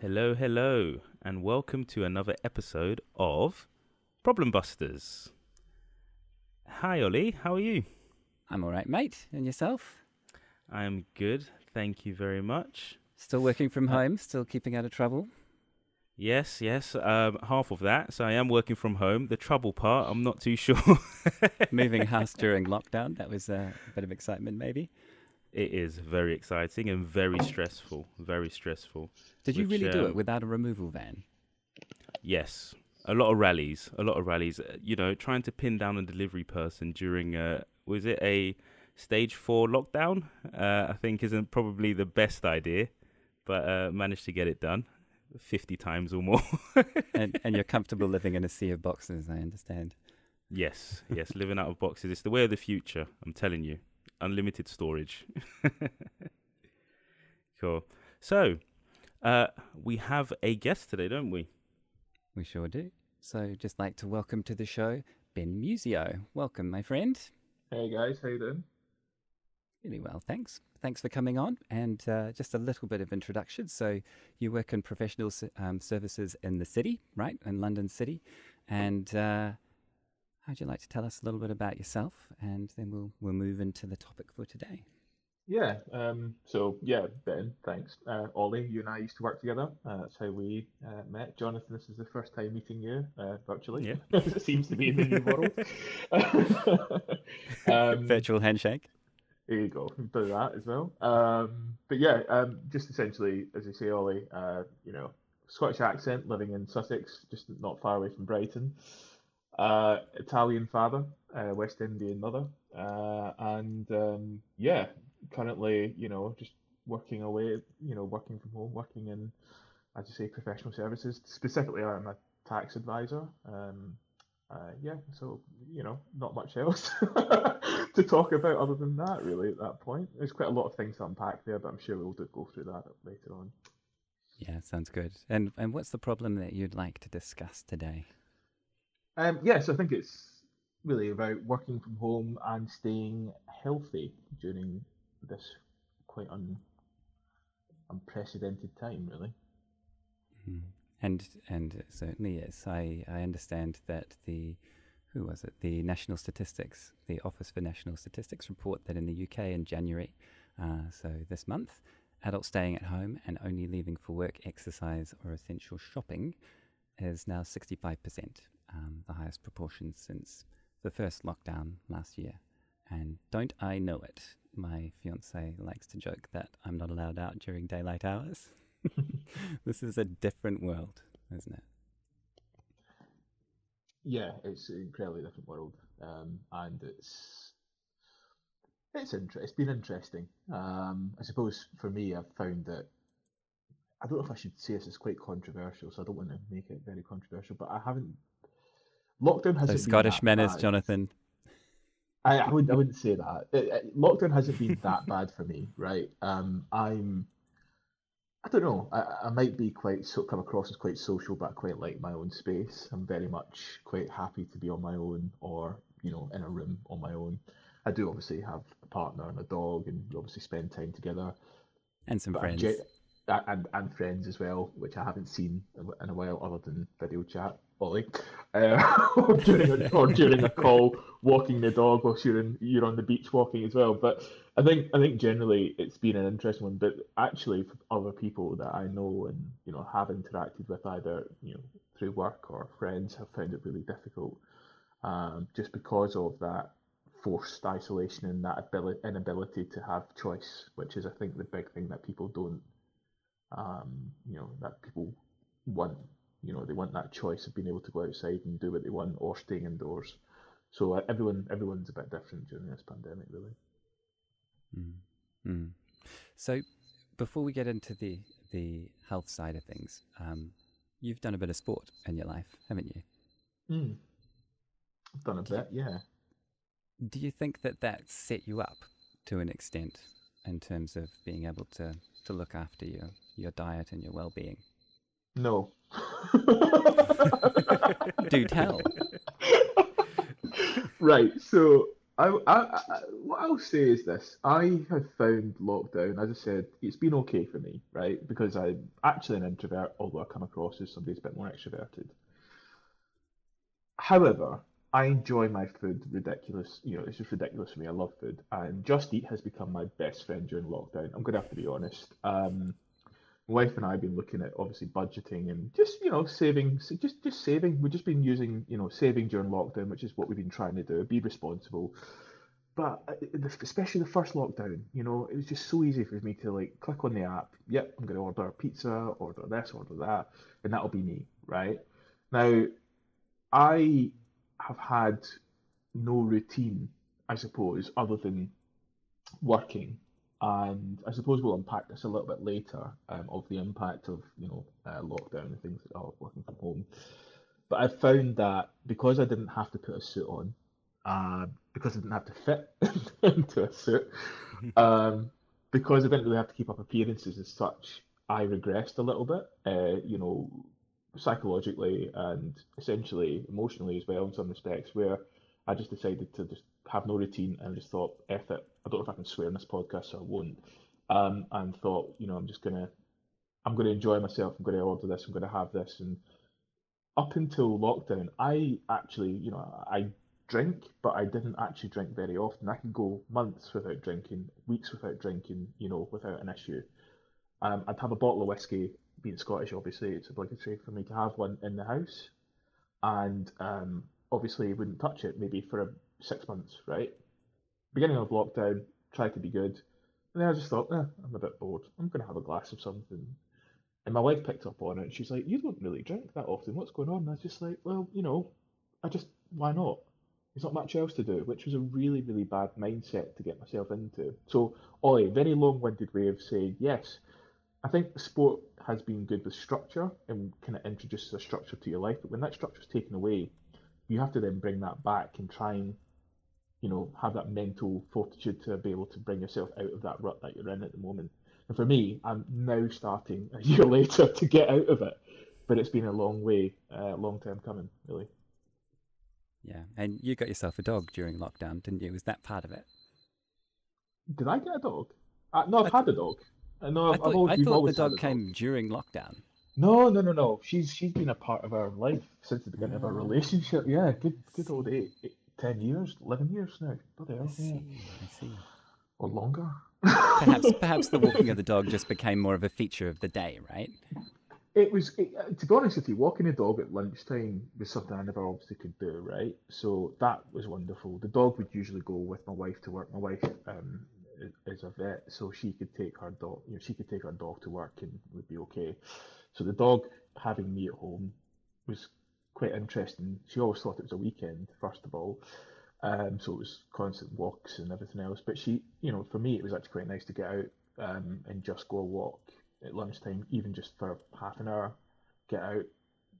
Hello, hello, and welcome to another episode of Problem Busters. Hi, Ollie. How are you? I'm all right, mate. And yourself? I am good. Thank you very much. Still working from Uh, home, still keeping out of trouble. Yes, yes. Um, half of that. So I am working from home. The trouble part, I'm not too sure. Moving house during lockdown, that was uh, a bit of excitement, maybe. It is very exciting and very stressful. Very stressful. Did you Which, really do um, it without a removal van? Yes, a lot of rallies, a lot of rallies. Uh, You know, trying to pin down a delivery person during uh, was it a stage four lockdown? Uh, I think isn't probably the best idea, but uh, managed to get it done fifty times or more. and, and you're comfortable living in a sea of boxes, I understand. yes, yes, living out of boxes. It's the way of the future. I'm telling you, unlimited storage. cool. So, uh, we have a guest today, don't we? We sure do. So, just like to welcome to the show Ben Musio. Welcome, my friend. Hey guys, how you doing? Really well, thanks. Thanks for coming on. And uh, just a little bit of introduction. So, you work in professional um, services in the city, right? In London City. And uh, how'd you like to tell us a little bit about yourself? And then we'll, we'll move into the topic for today. Yeah, um, so yeah, Ben, thanks. Uh, Ollie, you and I used to work together. Uh, that's how we uh, met. Jonathan, this is the first time meeting you uh, virtually. Yeah. it seems to be in the new world. um, Virtual handshake. There you go. We've that as well. Um, but yeah, um, just essentially, as you say, Ollie, uh, you know, Scottish accent, living in Sussex, just not far away from Brighton. Uh, Italian father, uh, West Indian mother, uh, and um, yeah, currently, you know, just working away, you know, working from home, working in, as you say, professional services. Specifically, I'm a tax advisor. Um, uh, yeah, so you know, not much else to talk about other than that, really. At that point, there's quite a lot of things to unpack there, but I'm sure we'll do, go through that later on. Yeah, sounds good. And and what's the problem that you'd like to discuss today? Um, yeah, so I think it's really about working from home and staying healthy during this quite un- unprecedented time, really. Mm. And and certainly yes, I, I understand that the who was it? The National Statistics, the Office for National Statistics report that in the UK in January, uh, so this month, adults staying at home and only leaving for work, exercise, or essential shopping is now 65%, um, the highest proportion since the first lockdown last year. And don't I know it? My fiance likes to joke that I'm not allowed out during daylight hours. this is a different world, isn't it? Yeah, it's an incredibly different world, um, and it's it's inter- it's been interesting. Um, I suppose for me, I've found that I don't know if I should say this is quite controversial, so I don't want to make it very controversial, but I haven't. Lockdown hasn't Scottish manners, bad. Jonathan. I, I wouldn't I wouldn't say that. It- it- lockdown hasn't been that bad for me, right? Um, I'm I don't know. I, I might be quite so come across as quite social, but I quite like my own space. I'm very much quite happy to be on my own, or you know, in a room on my own. I do obviously have a partner and a dog, and we obviously spend time together. And some But friends. ge- and and friends as well, which I haven't seen in a while, other than video chat, Uh, or during a, or during a call, walking the dog whilst you're in you're on the beach walking as well. But I think I think generally it's been an interesting one. But actually, for other people that I know and you know have interacted with either you know through work or friends have found it really difficult, um, just because of that forced isolation and that ability inability to have choice, which is I think the big thing that people don't um, you know, that people want, you know, they want that choice of being able to go outside and do what they want or staying indoors. So uh, everyone, everyone's a bit different during this pandemic, really. Mm. Mm. So, before we get into the the health side of things, um, you've done a bit of sport in your life, haven't you? Mm. I've done a Do you- bit, yeah. Do you think that that set you up to an extent in terms of being able to, to look after your, your diet and your well being? No. Do tell. right. So I, I, I, what I'll say is this: I have found lockdown, as I said, it's been okay for me, right? Because I'm actually an introvert, although I come across as somebody who's a bit more extroverted. However, I enjoy my food ridiculous. You know, it's just ridiculous for me. I love food, and Just Eat has become my best friend during lockdown. I'm gonna have to be honest. Um, wife and I have been looking at obviously budgeting and just you know saving, just just saving. We've just been using you know saving during lockdown, which is what we've been trying to do. Be responsible. But uh, especially the first lockdown, you know, it was just so easy for me to like click on the app. Yep, I'm going to order a pizza, order this, order that, and that'll be me, right? Now, I have had no routine, I suppose, other than working and I suppose we'll unpack this a little bit later um, of the impact of you know uh, lockdown and things like that, working from home. But I found that because I didn't have to put a suit on, uh, because I didn't have to fit into a suit, um, because I didn't really have to keep up appearances as such, I regressed a little bit. Uh, you know, psychologically and essentially emotionally as well in some respects, where I just decided to just have no routine and just thought, F it. I don't know if I can swear in this podcast, so I won't. Um, and thought, you know, I'm just gonna, I'm gonna enjoy myself. I'm gonna order this. I'm gonna have this. And up until lockdown, I actually, you know, I drink, but I didn't actually drink very often. I could go months without drinking, weeks without drinking, you know, without an issue. Um, I'd have a bottle of whiskey. Being Scottish, obviously, it's obligatory for me to have one in the house, and um, obviously wouldn't touch it maybe for a six months, right? Beginning of lockdown, tried to be good. And then I just thought, eh, I'm a bit bored. I'm going to have a glass of something. And my wife picked up on it. And she's like, You don't really drink that often. What's going on? And I was just like, Well, you know, I just, why not? There's not much else to do, which was a really, really bad mindset to get myself into. So, Ollie, very long winded way of saying, yes, I think sport has been good with structure and kind of introduces a structure to your life. But when that structure is taken away, you have to then bring that back and try and you know, have that mental fortitude to be able to bring yourself out of that rut that you're in at the moment. And for me, I'm now starting a year later to get out of it, but it's been a long way, uh, long time coming, really. Yeah, and you got yourself a dog during lockdown, didn't you? Was that part of it? Did I get a dog? Uh, no, I've I had th- a dog. Uh, no, I thought, I've I thought the dog, dog came during lockdown. No, no, no, no. She's she's been a part of our life since the beginning oh. of our ah. relationship. Yeah, good good old eight, eight, 10 years, 11 years now. Bloody hell. I see, I see. Or longer. perhaps, perhaps the walking of the dog just became more of a feature of the day, right? It was, it, uh, to be honest with you, walking a dog at lunchtime was something I never obviously could do, right? So that was wonderful. The dog would usually go with my wife to work. My wife um, is a vet, so she could take her dog, you know, she could take her dog to work and would be okay. So the dog having me at home was quite interesting. She always thought it was a weekend, first of all. Um, so it was constant walks and everything else. But she, you know, for me, it was actually quite nice to get out um, and just go a walk at lunchtime, even just for half an hour. Get out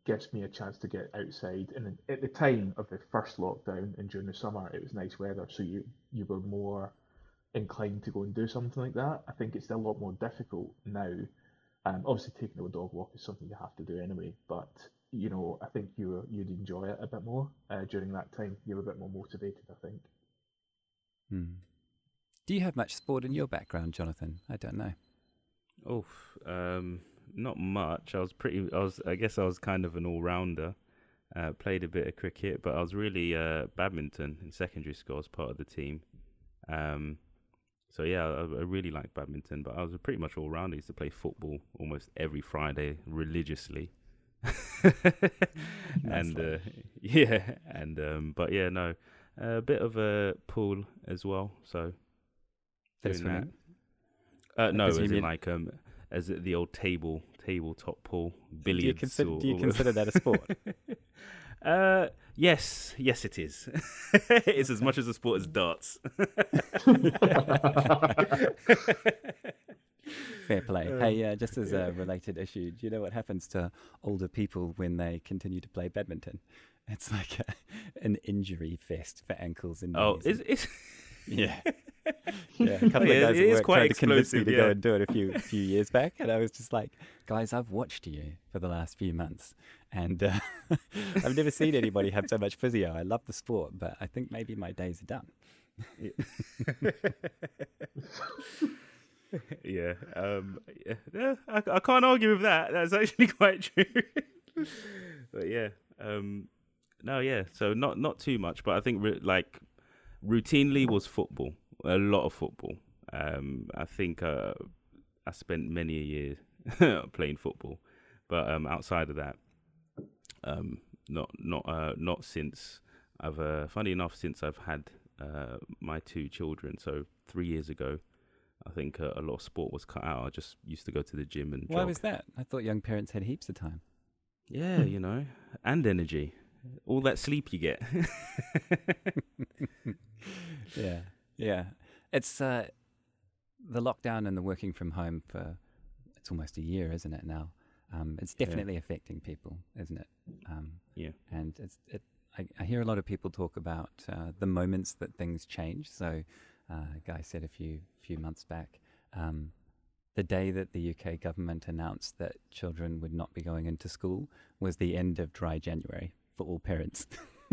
gives me a chance to get outside. And at the time of the first lockdown and during the summer, it was nice weather, so you you were more inclined to go and do something like that. I think it's a lot more difficult now. Um, obviously, taking a dog walk is something you have to do anyway, but you know, I think you you'd enjoy it a bit more uh, during that time. You're a bit more motivated, I think. Hmm. Do you have much sport in your background, Jonathan? I don't know. Oh, um, not much. I was pretty. I was. I guess I was kind of an all rounder. Uh, played a bit of cricket, but I was really uh, badminton in secondary school as part of the team. Um, so yeah, I, I really liked badminton, but I was pretty much all round. I used to play football almost every Friday religiously. and uh, yeah, and um, but yeah, no, a bit of a pool as well. So doing that. Uh, no, as in mean... like um, as the old table tabletop pool billiards. Do you consider, do you consider that a sport? Uh, yes, yes, it is. it's as much as a sport as darts. Fair play. Um, hey, uh, just as a related issue, do you know what happens to older people when they continue to play badminton? It's like a, an injury fest for ankles and knees. Oh, knees. it's, it's yeah. Yeah, a couple Yeah, of guys it work quite tried to convince me to yeah. go and do it a few few years back, and I was just like, guys, I've watched you for the last few months, and uh, I've never seen anybody have so much physio. I love the sport, but I think maybe my days are done. yeah. Um, yeah, I, I can't argue with that. That's actually quite true. but yeah. Um, no, yeah. So not not too much, but I think ri- like routinely was football. A lot of football. Um, I think uh, I spent many a year playing football, but um, outside of that, um, not not uh, not since I've uh, funny enough since I've had uh, my two children. So three years ago, I think uh, a lot of sport was cut out. I just used to go to the gym and Why jog. was that? I thought young parents had heaps of time. Yeah, you know, and energy, all that sleep you get. yeah, yeah. It's uh, the lockdown and the working from home for it's almost a year, isn't it now? Um, it's Yeah. definitely affecting people, isn't it? Um, Yeah. And it's it. I, I hear a lot of people talk about uh, the moments that things change. So, uh, a guy said a few few months back, um, the day that the UK government announced that children would not be going into school was the end of dry January for all parents.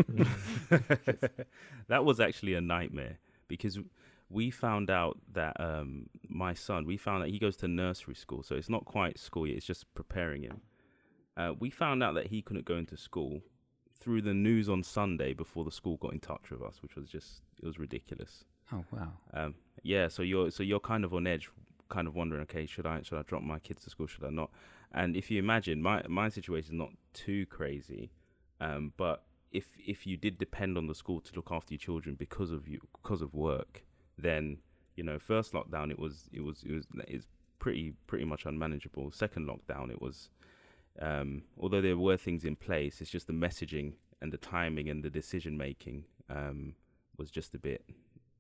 that was actually a nightmare because we found out that um, my son, we found that he goes to nursery school, so it's not quite school yet; it's just preparing him. Uh, we found out that he couldn't go into school through the news on Sunday before the school got in touch with us, which was just it was ridiculous. oh wow! Um, yeah, so you're so you're kind of on edge, kind of wondering, okay, should I should I drop my kids to school? Should I not? And if you imagine my my situation is not too crazy, um, but if if you did depend on the school to look after your children because of you because of work, then you know first lockdown it was it was it was it's pretty pretty much unmanageable. Second lockdown it was, um, although there were things in place, it's just the messaging and the timing and the decision making um, was just a bit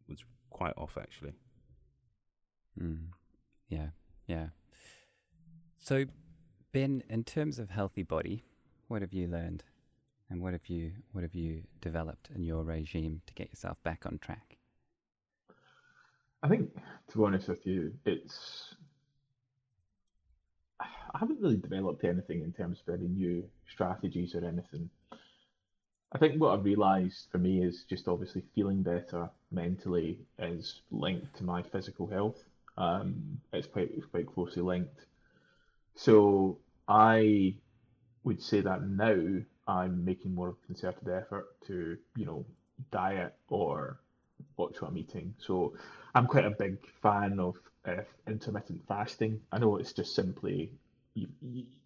was quite off actually. Mm. Yeah, yeah. So, Ben, in terms of healthy body, what have you learned, and what have you what have you developed in your regime to get yourself back on track? I think, to be honest with you, it's. I haven't really developed anything in terms of any new strategies or anything. I think what I've realised for me is just obviously feeling better mentally is linked to my physical health. Um, it's quite quite closely linked. So I would say that now I'm making more of a concerted effort to, you know, diet or watch what I'm eating. So I'm quite a big fan of uh, intermittent fasting. I know it's just simply, you,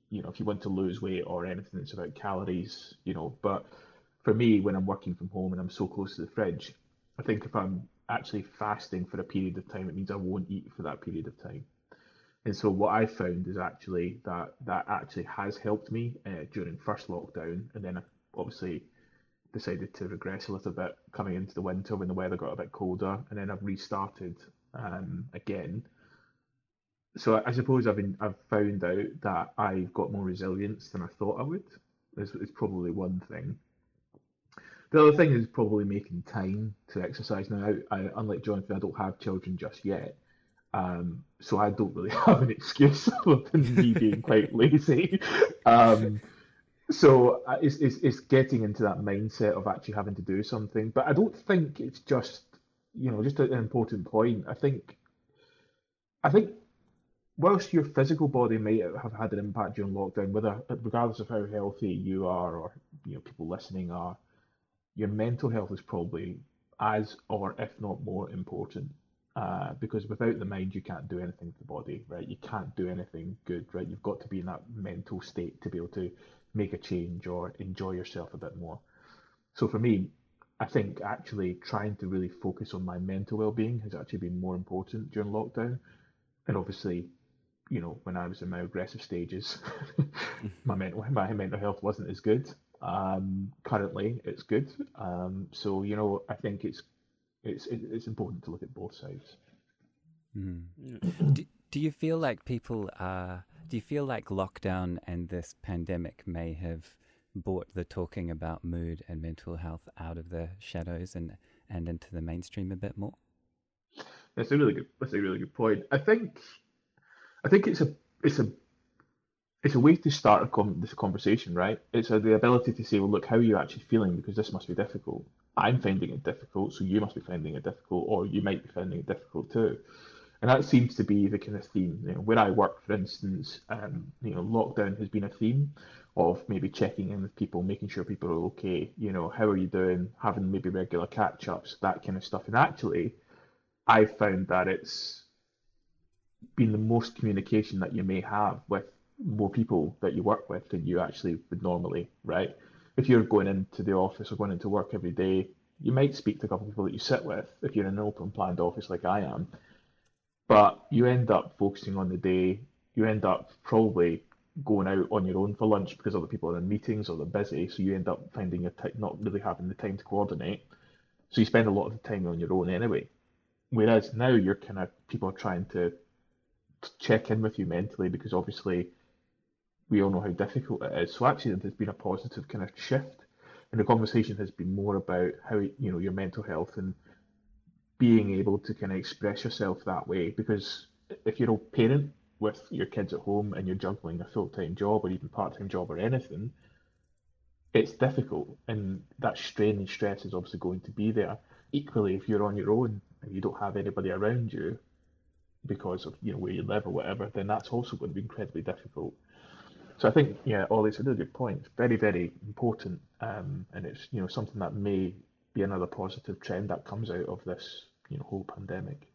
you, know, if you want to lose weight or anything, it's about calories, you know. But for me, when I'm working from home and I'm so close to the fridge, I think if I'm actually fasting for a period of time, it means I won't eat for that period of time. And so what I found is actually that that actually has helped me uh, during first lockdown, and then I obviously decided to regress a little bit coming into the winter when the weather got a bit colder, and then I've restarted um, again. So I, I suppose I've been I've found out that I've got more resilience than I thought I would. Is, probably one thing. The other thing is probably making time to exercise. Now, I, unlike Jonathan, I don't have children just yet, um, so I don't really have an excuse other than me being quite lazy. Um, so uh, it's, it's it's getting into that mindset of actually having to do something. But I don't think it's just you know just an important point. I think I think whilst your physical body may have had an impact during lockdown, whether regardless of how healthy you are or you know people listening are, your mental health is probably as or if not more important. Uh, because without the mind, you can't do anything to the body, right? You can't do anything good, right? You've got to be in that mental state to be able to make a change or enjoy yourself a bit more. So for me, I think actually trying to really focus on my mental well-being has actually been more important during lockdown. And obviously, you know, when I was in my aggressive stages, my mental my mental health wasn't as good. Um, currently, it's good. Um, so you know, I think it's it's it- it's important to look at both sides. Mm. do, do you feel like people are? Do you feel like lockdown and this pandemic may have brought the talking about mood and mental health out of the shadows and and into the mainstream a bit more? That's a really good. That's a really good point. I think, I think it's a it's a it's a way to start a com- this conversation, right? It's a, the ability to say, well, look, how are you actually feeling? Because this must be difficult. I'm finding it difficult, so you must be finding it difficult, or you might be finding it difficult too. And that seems to be the kind of theme. You know, where I work, for instance, um, you know, lockdown has been a theme of maybe checking in with people, making sure people are okay. You know, how are you doing? Having maybe regular catch ups, that kind of stuff. And actually, I've found that it's been the most communication that you may have with more people that you work with than you actually would normally, right? If you're going into the office or going into work every day, you might speak to a couple of people that you sit with if you're in an open planned office like I am. But you end up focusing on the day, you end up probably going out on your own for lunch because other people are in meetings or they're busy, so you end up finding your t- not really having the time to coordinate. So you spend a lot of the time on your own anyway. Whereas now you're kind of people are trying to check in with you mentally because obviously we all know how difficult it is. So actually, there's been a positive kind of shift, and the conversation has been more about how you know your mental health and being able to kind of express yourself that way. Because if you're a parent with your kids at home and you're juggling a full time job or even part time job or anything, it's difficult, and that strain and stress is obviously going to be there. Equally, if you're on your own and you don't have anybody around you because of you know where you live or whatever, then that's also going to be incredibly difficult. So I think, yeah, Ollie's a really good point. It's very, very important, um, and it's you know something that may be another positive trend that comes out of this you know whole pandemic.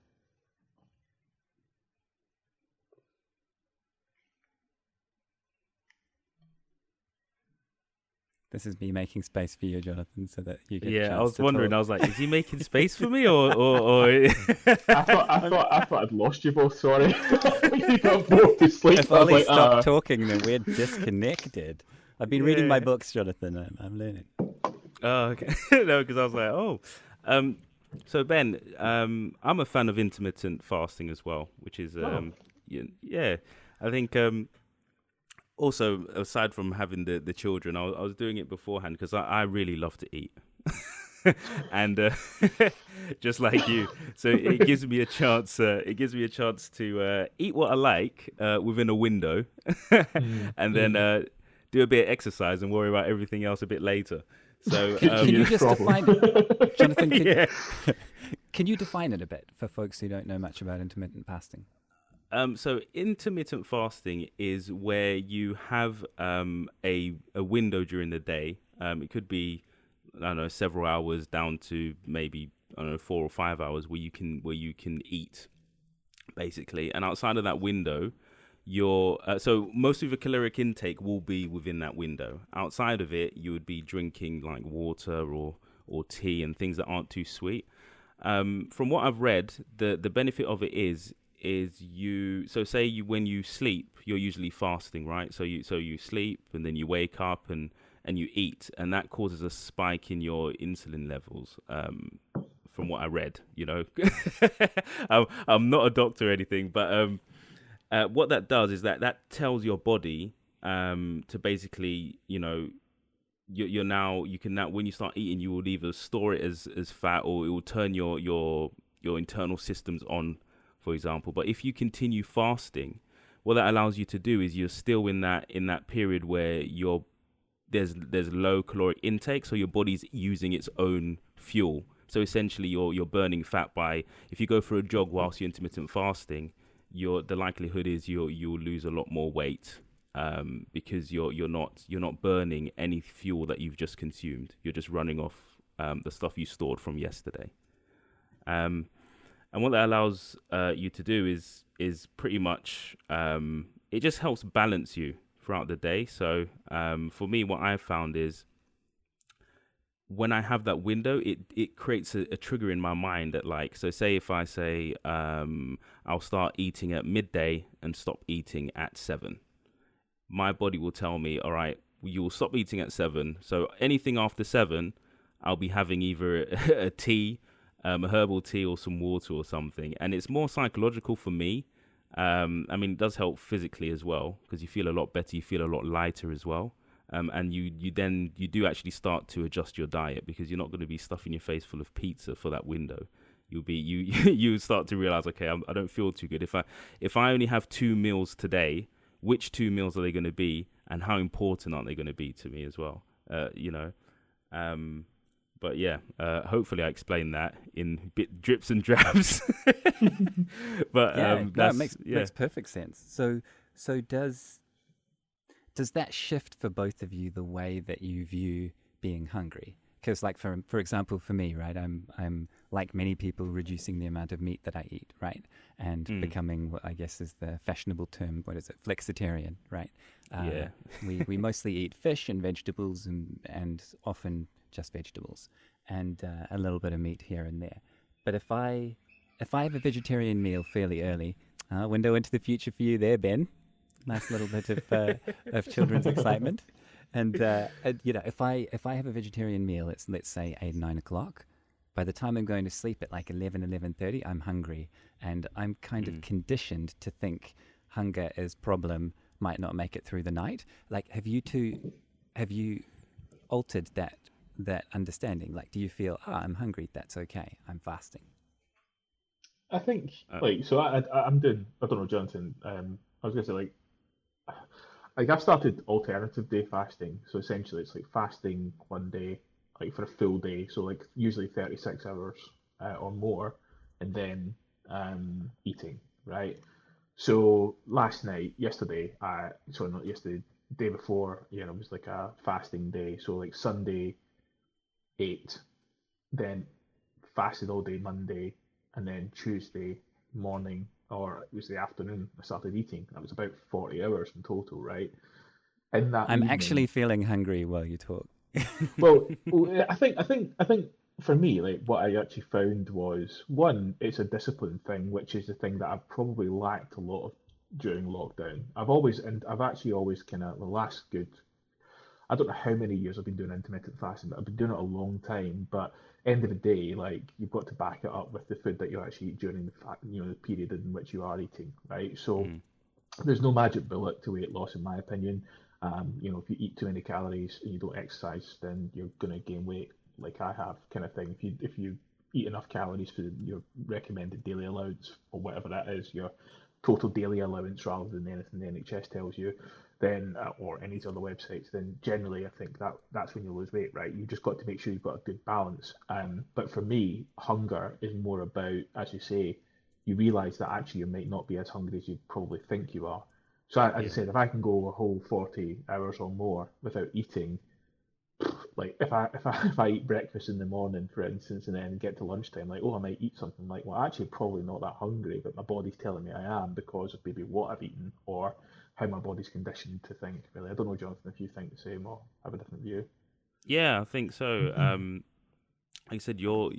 This is me making space for you, Jonathan, so that you get. Yeah, I was wondering. Talk. I was like, is he making space for me, or or? or... I thought I thought I thought I'd lost you both. Sorry, you got both to sleep. If Ollie like, stopped uh... talking, then we're disconnected. I've been yeah. reading my books, Jonathan. I'm, I'm learning. Oh, okay. no, because I was like, oh, um, so Ben, um, I'm a fan of intermittent fasting as well, which is oh. um, oh. yeah, I think um, also aside from having the the children, I was, I was doing it beforehand because I, I really love to eat. and uh, just like you, so it gives me a chance. Uh, it gives me a chance to uh, eat what I like uh, within a window, mm. and then mm. Uh, do a bit of exercise and worry about everything else a bit later. So, um, can you just define, Jonathan? Can, yeah. can you define it a bit for folks who don't know much about intermittent fasting? Um, so intermittent fasting is where you have um, a a window during the day. Um, it could be I don't know several hours down to maybe I don't know four or five hours where you can where you can eat basically, and outside of that window, your uh, so most of your caloric intake will be within that window. Outside of it, you would be drinking like water or or tea and things that aren't too sweet. Um, from what I've read, the the benefit of it is is you so say you when you sleep you're usually fasting right? So you so you sleep and then you wake up and and you eat and that causes a spike in your insulin levels um, from what i read you know? I'm, I'm not a doctor or anything but um, uh, what that does is that that tells your body um, to basically you know you're, you're now you can now when you start eating you will either store it as as fat or it will turn your your your internal systems on for example. But if you continue fasting, what that allows you to do is you're still in that in that period where you're there's there's low caloric intake, so your body's using its own fuel. So essentially, you're you're burning fat by if you go for a jog whilst you're intermittent fasting, your the likelihood is you you'll lose a lot more weight um, because you're you're not you're not burning any fuel that you've just consumed. You're just running off um, the stuff you stored from yesterday. Um, and what that allows uh, you to do is is pretty much um, it just helps balance you throughout the day. So um, for me, what I've found is when I have that window, it it creates a, a, trigger in my mind that like so say if I say um, I'll start eating at midday and stop eating at seven, my body will tell me, all right, you will stop eating at seven. So anything after seven, I'll be having either a, a tea um, a herbal tea or some water or something. And it's more psychological for me. Um, I mean, it does help physically as well because you feel a lot better, you feel a lot lighter as well. Um, and you, you then you do actually start to adjust your diet because you're not going to be stuffing your face full of pizza for that window. You'll be you you start to realize okay I'm, I do not feel too good if I if I only have two meals today which two meals are they going to be and how important are they going to be to me as well uh, you know um, but yeah, uh, hopefully I explained that in bit drips and drabs. but yeah, um, no, makes yeah. makes perfect sense. So so does does that shift for both of you the way that you view being hungry? Because like for for example, for me, right, I'm I'm like many people reducing the amount of meat that I eat, right, and mm. becoming what I guess is the fashionable term. What is it? Flexitarian, right? Uh, yeah. we we mostly eat fish and vegetables and and often just vegetables and uh, a little bit of meat here and there. But if I if I have a vegetarian meal fairly early, uh, window into the future for you there, Ben. Nice little bit of uh, of children's excitement. And, uh, and, you know, if I if I have a vegetarian meal, it's let's say eight nine o'clock. By the time I'm going to sleep at like 11, 11.30, I'm hungry, and I'm kind mm. of conditioned to think hunger is problem might not make it through the night. Like, have you two, have you altered that that understanding? Like, do you feel, ah, oh, I'm hungry, that's okay, I'm fasting? I think, uh, like, so I, I, am doing, I don't know, Jonathan, um, I was going to say, like, like I've started alternative day fasting. So essentially, it's like fasting one day, like for a full day. So like usually 36 hours uh, or more, and then um, eating, right? So last night, yesterday, uh, sorry, not yesterday, day before, you know, it was like a fasting day. So like Sunday, ate, then fasted all day Monday, and then Tuesday morning or it was the afternoon I started eating. That was about forty hours in total, right? In that, I'm evening, actually feeling hungry while you talk. well, I think I think I think for me, like what I actually found was one, it's a discipline thing, which is the thing that I've probably lacked a lot of during lockdown. I've always and I've actually always kind of the last good I don't know how many years I've been doing intermittent fasting, but I've been doing it a long time. But end of the day, like you've got to back it up with the food that you actually eat during the you know the period in which you are eating, right? So mm. there's no magic bullet to weight loss, in my opinion. Um, you know, if you eat too many calories and you don't exercise, then you're gonna gain weight, like I have, kind of thing. If you if you eat enough calories for your recommended daily allowance or whatever that is, your total daily allowance rather than anything the NHS tells you, then uh, or any other websites, then generally I think that that's when you lose weight, right? You've just got to make sure you've got a good balance. Um, but for me, hunger is more about, as you say, you realise that actually you might not be as hungry as you probably think you are. So as yeah. I said, if I can go a whole forty hours or more without eating, like if I if I if I eat breakfast in the morning, for instance, and then get to lunchtime, like oh I might eat something like well actually probably not that hungry, but my body's telling me I am because of maybe what I've eaten or how my body's conditioned to think. Really, I don't know, Jonathan, if you think the same or have a different view. Yeah, I think so. um, like I said, your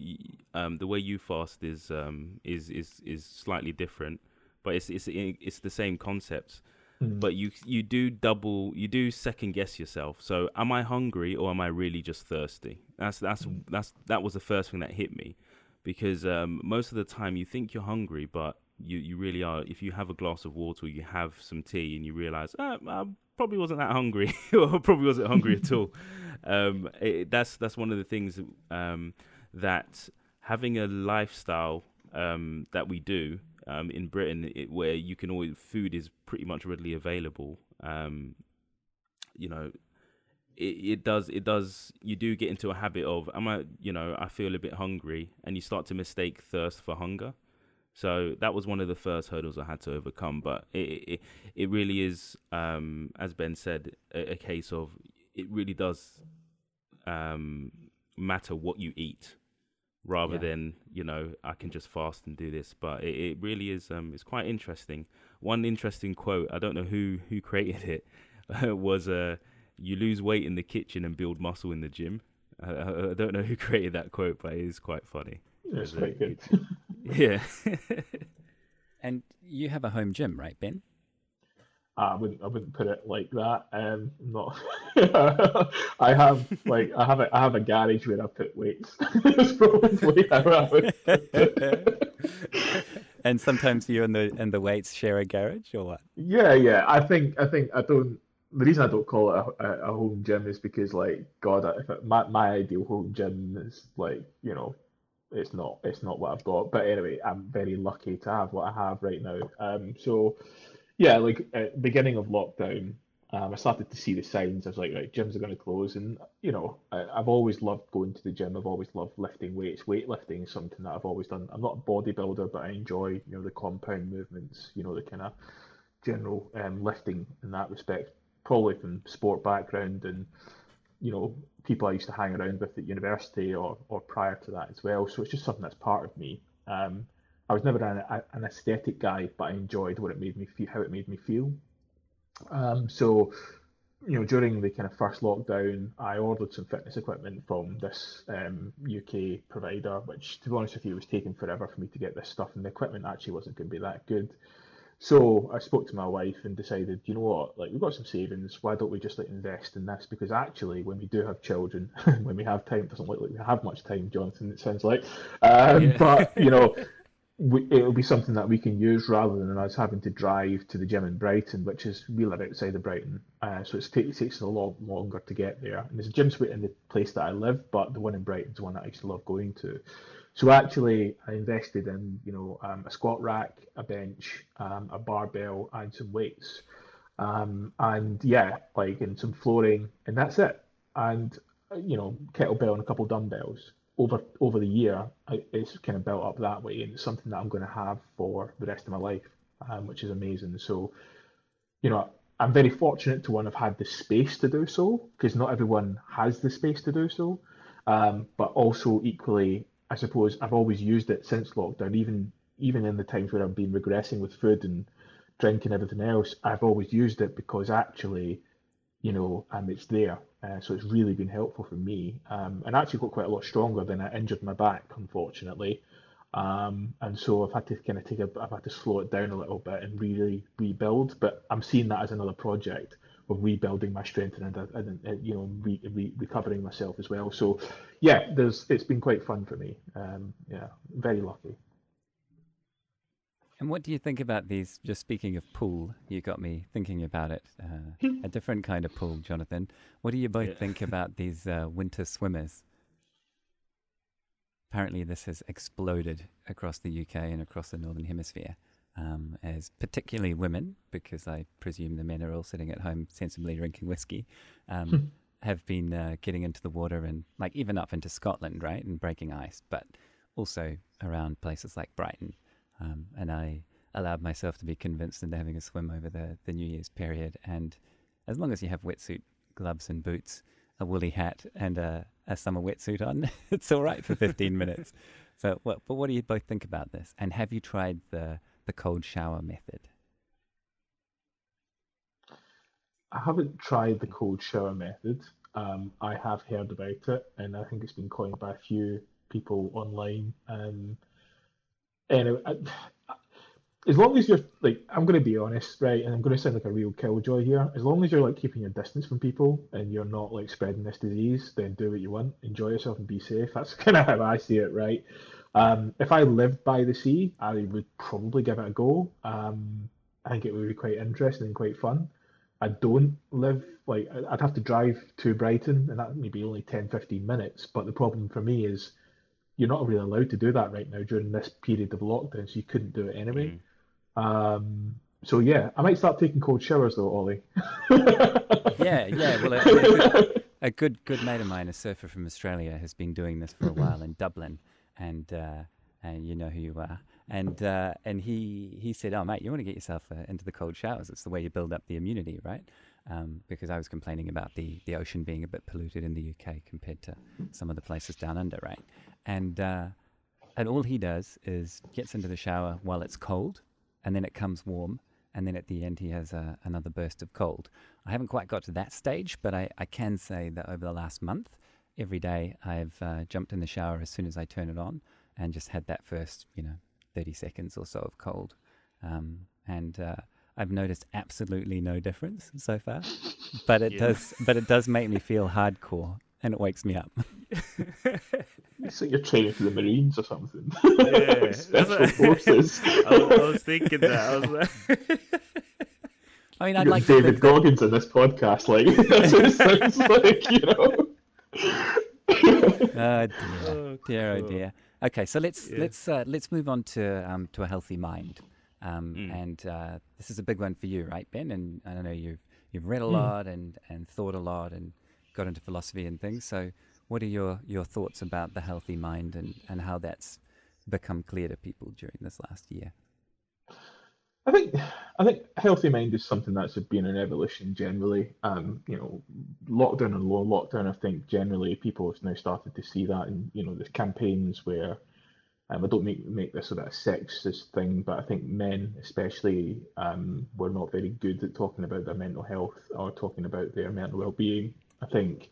um, the way you fast is um, is is is slightly different, but it's it's it's the same concepts. Mm. But you you do double you do second guess yourself. So am I hungry or am I really just thirsty? That's that's mm. that's that was the first thing that hit me, because um, most of the time you think you're hungry, but you you really are. If you have a glass of water, you have some tea, and you realize, oh, I probably wasn't that hungry, or probably wasn't hungry at all. Um, it, that's that's one of the things um, that having a lifestyle um, that we do um, in Britain, it, where you can always food is pretty much readily available. Um, you know, it, it does it does you do get into a habit of am I you know I feel a bit hungry and you start to mistake thirst for hunger so that was one of the first hurdles I had to overcome. But it it, it really is, um, as Ben said, a, a, case of it really does um, matter what you eat, rather yeah. than you know I can just fast and do this. But it, it really is um, it's quite interesting. One interesting quote I don't know who who created it was uh, "You lose weight in the kitchen and build muscle in the gym." I, I don't know who created that quote, but it is quite funny. It's quite good. Yeah. and you have a home gym, right, Ben? I wouldn't I wouldn't put it like that. Um, not. I have like I have a I have a garage where I put weights. That's probably how I would. and sometimes you and the and the weights share a garage, or what? Yeah, yeah. I think I think I don't the reason I don't call it a, a, a home gym is because like God, if it, my my ideal home gym is like you know, it's not it's not what I've got. But anyway, I'm very lucky to have what I have right now. Um, so yeah, like at beginning of lockdown, um, I started to see the signs. I was like, right, gyms are going to close, and you know, I, I've always loved going to the gym. I've always loved lifting weights. Weightlifting is something that I've always done. I'm not a bodybuilder, but I enjoy you know the compound movements. You know the kind of general um, lifting in that respect. Probably from sport background and you know people I used to hang around with at university or or prior to that as well. So it's just something that's part of me. Um, I was never an, an aesthetic guy, but I enjoyed what it made me feel, how it made me feel. Um, so, you know, during the kind of first lockdown, I ordered some fitness equipment from this um, UK provider, which, to be honest with you, was taking forever for me to get this stuff, and the equipment actually wasn't going to be that good. So I spoke to my wife and decided, you know what, like we've got some savings, why don't we just like invest in this? Because actually, when we do have children, when we have time, doesn't look like we have much time, Jonathan. It sounds like, um, yeah. but you know, we, it'll be something that we can use rather than us having to drive to the gym in Brighton, which is we live outside of Brighton, uh, so it takes a lot longer to get there. And there's a gym suite in the place that I live, but the one in Brighton is one that I used to love going to. So actually, I invested in you know um, a squat rack, a bench, um, a barbell, and some weights, um, and yeah, like in some flooring, and that's it. And you know, kettlebell and a couple dumbbells over over the year, it's kind of built up that way, and it's something that I'm going to have for the rest of my life, um, which is amazing. So, you know, I'm very fortunate to one have had the space to do so, because not everyone has the space to do so. Um, but also equally, I suppose I've always used it since lockdown, even even in the times where I've been regressing with food and drink and everything else. I've always used it because actually, you know, um, it's there uh, so it's really been helpful for me, um, and actually got quite a lot stronger than I injured my back, unfortunately. Um, and so I've had to kind of take a, I've had to slow it down a little bit and really rebuild. But I'm seeing that as another project of rebuilding my strength and, and, and you know re, re, recovering myself as well. So yeah, there's it's been quite fun for me. Um, yeah, very lucky. And what do you think about these? Just speaking of pool, you got me thinking about it. Uh, a different kind of pool, Jonathan. What do you both yeah. think about these uh, winter swimmers? Apparently, this has exploded across the UK and across the Northern Hemisphere, um, as particularly women, because I presume the men are all sitting at home sensibly drinking whiskey, um, have been uh, getting into the water and, like, even up into Scotland, right, and breaking ice, but also around places like Brighton um, and I allowed myself to be convinced into having a swim over the, the New Year's period. And as long as you have wetsuit, gloves, and boots, a woolly hat, and a, a summer wetsuit on, it's all right for 15 minutes. So, what, but what do you both think about this? And have you tried the, the cold shower method? I haven't tried the cold shower method. Um, I have heard about it, and I think it's been coined by a few people online. Um, anyway, I, as long as you're like, I'm going to be honest, right, and I'm going to sound like a real killjoy here. As long as you're like keeping your distance from people and you're not like spreading this disease, then do what you want, enjoy yourself, and be safe. That's kind of how I see it, right? Um, if I lived by the sea, I would probably give it a go. Um, I think it would be quite interesting and quite fun. I don't live like I'd have to drive to Brighton, and that may be only 10, 15 minutes. But the problem for me is you're not really allowed to do that right now during this period of lockdown, so you couldn't do it anyway. Mm. Um, so yeah, I might start taking cold showers though, Ollie. yeah, yeah. Well, a, a, good, a, good, good mate of mine, a surfer from Australia, has been doing this for a while in Dublin, and uh, and you know who you are. And uh, and he he said, "Oh mate, you want to get yourself uh, into the cold showers? It's the way you build up the immunity, right?" Um, because I was complaining about the the ocean being a bit polluted in the UK compared to some of the places down under, right? and uh, and all he does is gets into the shower while it's cold, and then it comes warm, and then at the end he has a, another burst of cold. I haven't quite got to that stage, but I, I can say that over the last month, every day I've uh, jumped in the shower as soon as I turn it on, and just had that first you know thirty seconds or so of cold, um, and uh, I've noticed absolutely no difference so far, but it yeah. does but it does make me feel hardcore and it wakes me up. it's like you're training for the Marines or something. Yeah, special forces. I, I, was thinking that. I was like, I mean, I'd You got like to David that- Goggins in this podcast. Like that's what it sounds like, you know. Oh dear, Oh, dear, oh dear. Okay, so let's Yeah. let's uh, let's move on to um, to a healthy mind, um, Mm. and uh, this is a big one for you, right, Ben? And I know you've you've read a Mm. lot and, and thought a lot and got into philosophy and things. So, what are your, your thoughts about the healthy mind and, and how that's become clear to people during this last year? I think I think healthy mind is something that's been an evolution generally. Um, you know, lockdown and low lockdown. I think generally people have now started to see that, and you know, there's campaigns where um, I don't make make this a bit of sexist thing, but I think men especially um, were not very good at talking about their mental health or talking about their mental well-being. I think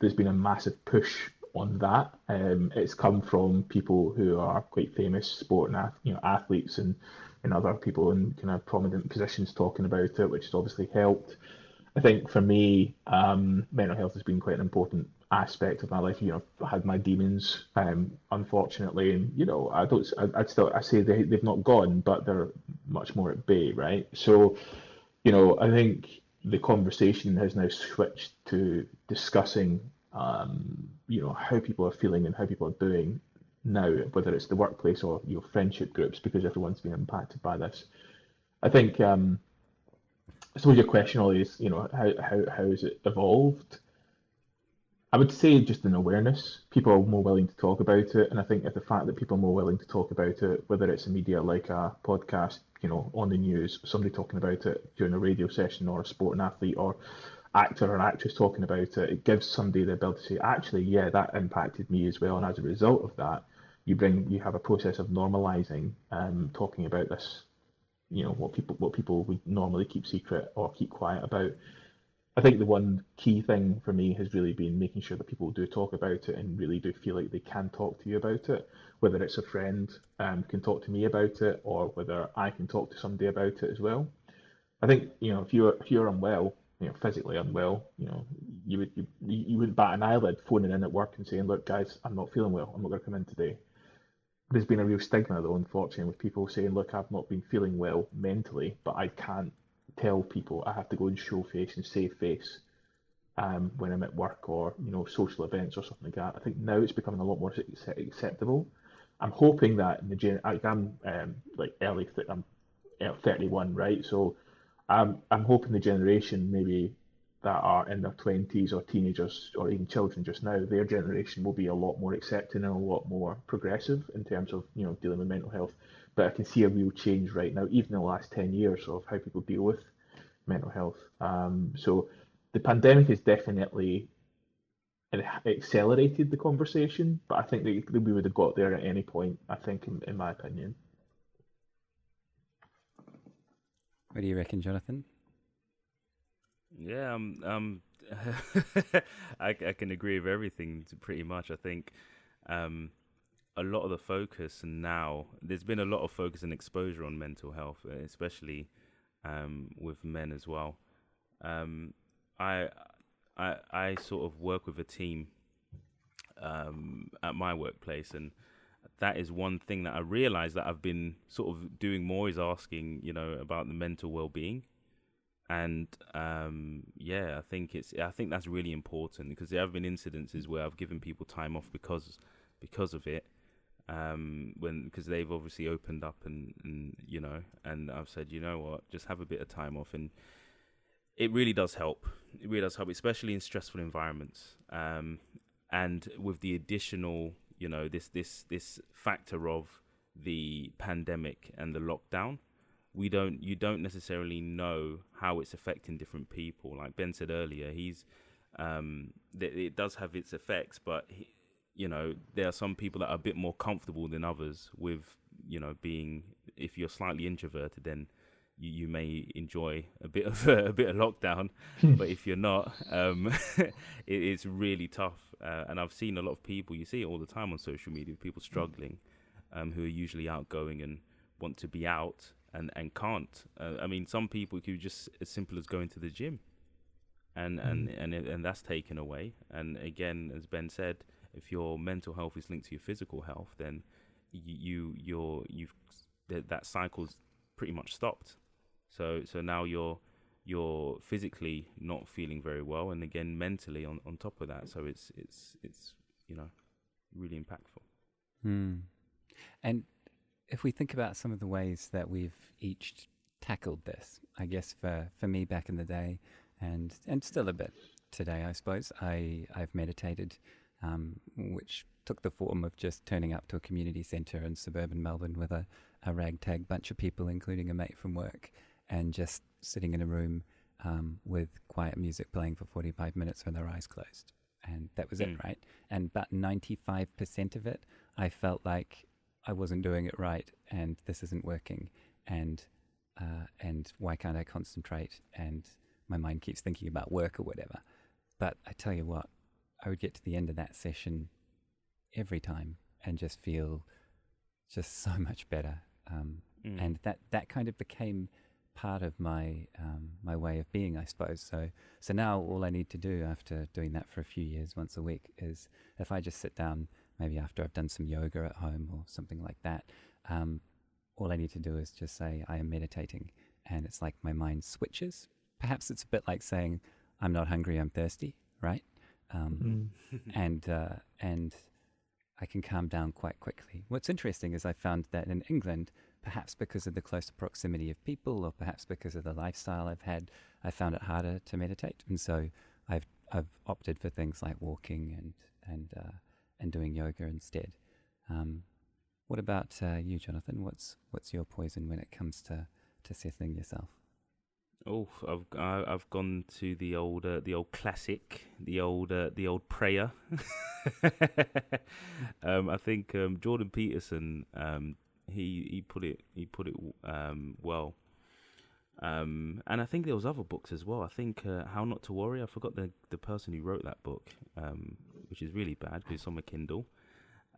there's been a massive push on that. Um, it's come from people who are quite famous sport and you know athletes and and other people in kind of prominent positions talking about it, which has obviously helped. I think for me, um, mental health has been quite an important aspect of my life. You know, I had my demons, um, unfortunately, and you know, I don't, I, I'd still, I say they, they've not gone, but they're much more at bay, right? So, you know, I think the conversation has now switched to discussing, um, you know, how people are feeling and how people are doing now, whether it's the workplace or your friendship groups, because everyone's been impacted by this. I think, um, I suppose your question Ollie, is, you know, how, how, how has it evolved? I would say just an awareness. People are more willing to talk about it, and I think that the fact that people are more willing to talk about it, whether it's a media like a podcast, you know, on the news, somebody talking about it during a radio session, or a sporting athlete, or actor or actress talking about it, it gives somebody the ability to say, actually, yeah, that impacted me as well, and as a result of that, you bring you have a process of normalizing um, talking about this you know what people what people would normally keep secret or keep quiet about. I think the one key thing for me has really been making sure that people do talk about it and really do feel like they can talk to you about it, whether it's a friend um, can talk to me about it or whether I can talk to somebody about it as well. I think you know if you're if you're unwell, you know physically unwell, you know you would you, you wouldn't bat an eyelid phoning in at work and saying, look guys, I'm not feeling well, I'm not going to come in today there's been a real stigma though unfortunately with people saying look i've not been feeling well mentally but i can't tell people. I have to go and show face and save face um, when i'm at work or you know social events or something like that. I think now it's becoming a lot more acceptable. I'm hoping that in the gen like i'm um, like early th- i'm uh, 31 right? So i'm i'm hoping the generation maybe that are in their 20s or teenagers or even children just now, their generation will be a lot more accepting and a lot more progressive in terms of you know dealing with mental health. But I can see a real change right now, even in the last 10 years, of how people deal with mental health. Um, so the pandemic has definitely accelerated the conversation, but I think that we would have got there at any point. I think, in, in my opinion. What do you reckon, Jonathan? Yeah, um, um, I, I can agree with everything pretty much. I think um, a lot of the focus now, there's been a lot of focus and exposure on mental health, uh, especially um, with men as well. Um, I, I, I sort of work with a team um, at my workplace, and that is one thing that I realized that I've been sort of doing more is asking, you know, about the mental well-being and um, yeah, I think it's I think that's really important because there have been incidences where I've given people time off because because of it. Um, when because they've obviously opened up and, and you know and I've said you know what? Just have a bit of time off. And it really does help. It really does help especially in stressful environments. Um, and with the additional you know this this this factor of the pandemic and the lockdown we don't you don't necessarily know how it's affecting different people. Like ben said earlier he's um th- it does have its effects but he, you know there are some people that are a bit more comfortable than others with you know being if you're slightly introverted then you, you may enjoy a bit of a, bit of lockdown. But if you're not um it, it's really tough. Uh, and i've seen a lot of people you see it all the time on social media people struggling um who are usually outgoing and want to be out and and can't. Uh, I mean, some people could just as simple as going to the gym, and and and and that's taken away. And again, as Ben said, if your mental health is linked to your physical health, then you, you you're you've that that cycle's pretty much stopped. So so now you're you're physically not feeling very well, and again mentally on, on top of that. So it's it's it's you know really impactful. Hmm. And if we think about some of the ways that we've each tackled this, I guess for, for me back in the day, and and still a bit today, I suppose, I I've meditated, um, which took the form of just turning up to a community centre in suburban Melbourne with a, a ragtag bunch of people, including a mate from work, and just sitting in a room um, with quiet music playing for 45 minutes with our eyes closed. And that was mm. it, right? And about 95% of it, I felt like I wasn't doing it right and this isn't working. And, uh, and why can't I concentrate? And my mind keeps thinking about work or whatever. But I tell you what, I would get to the end of that session every time and just feel just so much better. Um, mm. And that, that kind of became part of my um, my way of being, I suppose. So so now all I need to do after doing that for a few years, once a week, is if I just sit down, maybe after I've done some yoga at home or something like that, um, all I need to do is just say I am meditating, and it's like my mind switches. Perhaps it's a bit like saying I'm not hungry, I'm thirsty, right? Um, mm. and uh, and I can calm down quite quickly. What's interesting is I found that in England perhaps because of the close proximity of people or perhaps because of the lifestyle I've had, I found it harder to meditate. And so I've, I've opted for things like walking and, and, uh, and doing yoga instead. Um, what about uh, you, Jonathan? What's, what's your poison when it comes to, to settling yourself? Oh, I've I've gone to the old uh, the old classic, the old uh, the old prayer. um, I think um, Jordan Peterson um, he he put it he put it um, well. Um, and I think there was other books as well. I think uh, How Not to Worry. I forgot the the person who wrote that book, um, which is really bad because it's on my Kindle.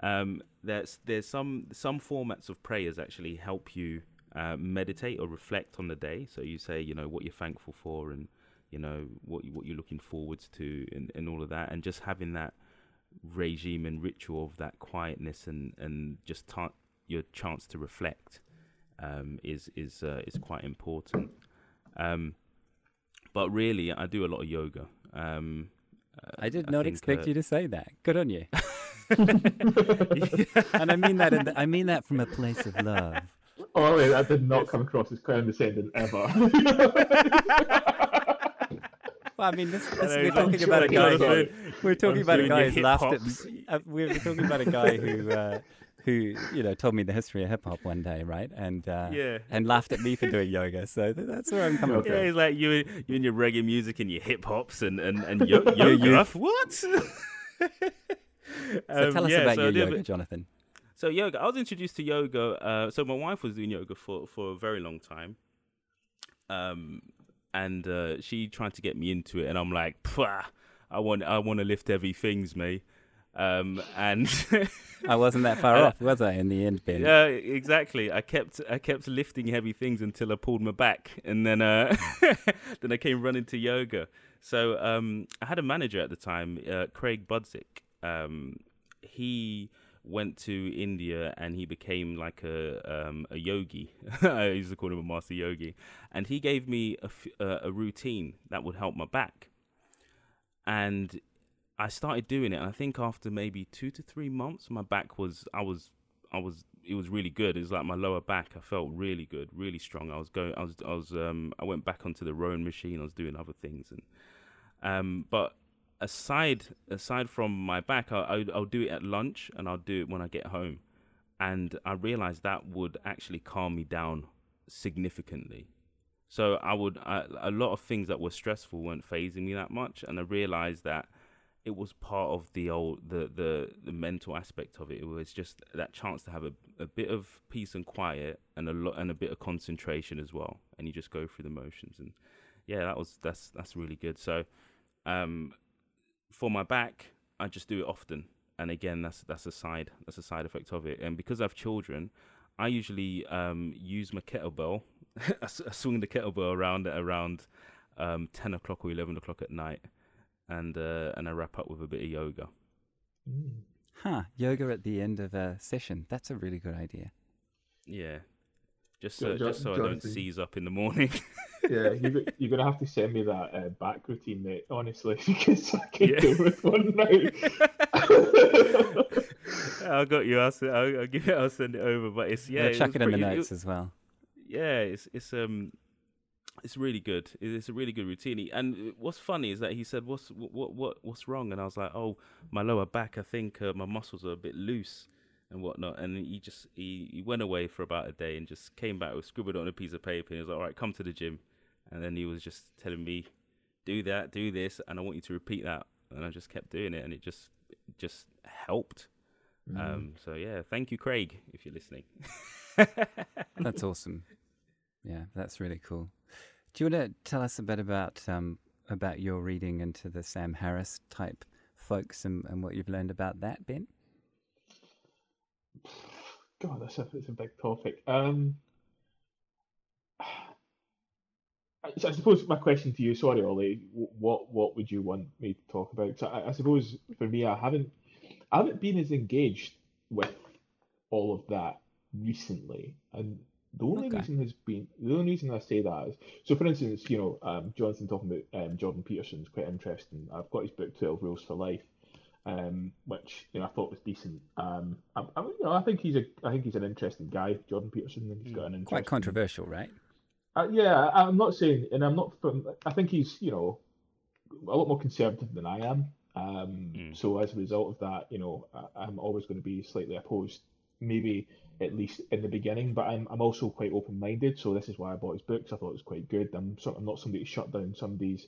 Um, there's there's some some formats of prayers actually help you uh, meditate or reflect on the day. So you say you know what you're thankful for and you know what you, what you're looking forwards to and, and all of that, and just having that regime and ritual of that quietness and and just t- your chance to reflect um, is is uh, is quite important. Um, but really, I do a lot of yoga. Um, I did not think, expect uh, you to say that. Good on you. and I mean that. The, I mean that from a place of love. Oh, wait, that did not come across as condescending ever. Well, I mean, this, this we're talking about a guy. Who, we're talking about a guy who laughed at. Uh, we're, talking about a guy who uh, who you know told me the history of hip hop one day, right? And uh, yeah, and laughed at me for doing yoga. So that's where I'm coming from. Yeah, he's like you, you and your reggae music and your hip hops and and and yo- yoga. what? so um, tell us yeah, about so your yoga, bit, Jonathan. So yoga, I was introduced to yoga. Uh, so my wife was doing yoga for for a very long time. Um, and uh, she tried to get me into it, and I'm like, I want I want to lift heavy things, me. Um, and I wasn't that far uh, off, was I? In the end, Ben. Yeah, exactly. I kept I kept lifting heavy things until I pulled my back, and then uh, then I came running to yoga. So um, I had a manager at the time, uh, Craig Budzik. Um, he went to India and he became like a um, a yogi. I used to call him a master yogi, and he gave me a, f- uh, a routine that would help my back. And I started doing it, and I think after maybe two to three months, my back was I was I was it was really good. It was like my lower back. I felt really good, really strong. I was going. I was. I was. Um. I went back onto the rowing machine. I was doing other things, and um. But aside aside from my back, I, I I'll do it at lunch, and I'll do it when I get home, and I realized that would actually calm me down significantly. So I would I, a lot of things that were stressful weren't fazing me that much, and I realized that it was part of the old the the the mental aspect of it. It was just that chance to have a, a bit of peace and quiet and a lot and a bit of concentration as well. And you just go through the motions and yeah, that was that's that's really good. So um for my back, I just do it often. And again, that's that's a side that's a side effect of it. And because I have children, I usually um, use my kettlebell. I swing the kettlebell around at around um, ten o'clock or eleven o'clock at night and uh, and I wrap up with a bit of yoga. Mm. Huh, yoga at the end of a session. That's a really good idea. Yeah, just so, just so I don't seize up in the morning. yeah, you, you're gonna have to send me that uh, back routine, mate. Honestly, because I can yeah. do with one now. I got you. I'll, I'll, I'll, give it. I'll send it over. But it's yeah. chuck it, it in the notes it, as well. Yeah, it's it's um it's really good. It's a really good routine. And what's funny is that he said, "What's what what what's wrong?" And I was like, "Oh, my lower back. I think uh, my muscles are a bit loose and whatnot." And he just he, he went away for about a day and just came back with scribbled on a piece of paper. And he was like, "All right, come to the gym." And then he was just telling me, "Do that, do this, and I want you to repeat that." And I just kept doing it, and it just just helped. Mm. Um, so yeah, thank you, Craig, if you're listening. that's awesome. Yeah, that's really cool. Do you want to tell us a bit about um, about your reading into the Sam Harris type folks and, and what you've learned about that, Ben? God, that's a, that's a big topic. Um, so I suppose my question to you, sorry, Ollie, what what would you want me to talk about? So I, I suppose for me, I haven't I haven't been as engaged with all of that recently, and the only okay. reason has been the only reason I say that is so. For instance, you know, um, Jonathan talking about um, Jordan Peterson is quite interesting. I've got his book Twelve Rules for Life, um, which you know I thought was decent. Um, I, I, you know, I think he's a I think he's an interesting guy, Jordan Peterson. and he's got an quite controversial, right? Uh, yeah, I'm not saying, and I'm not from. I think he's you know a lot more conservative than I am. Um, mm. So as a result of that, you know, I, I'm always going to be slightly opposed. Maybe at least in the beginning. But I'm I'm also quite open minded, so this is why I bought his books. I thought it was quite good. I'm sort of not somebody to shut down somebody's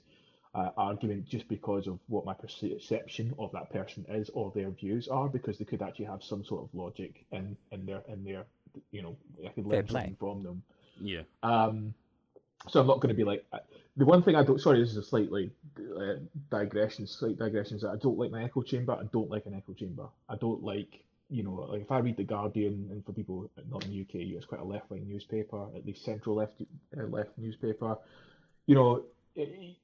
uh, argument just because of what my perception of that person is or their views are, because they could actually have some sort of logic in in their in their you know I could learn something from them. Yeah. Um. So I'm not going to be like uh, the one thing I don't. Sorry, this is a slightly uh, digression. Slight digression is that I don't like my echo chamber. I don't like an echo chamber. I don't like you know, like if I read the Guardian, and for people not in the UK, it's quite a left wing newspaper, at least central left uh, left newspaper. You know, it,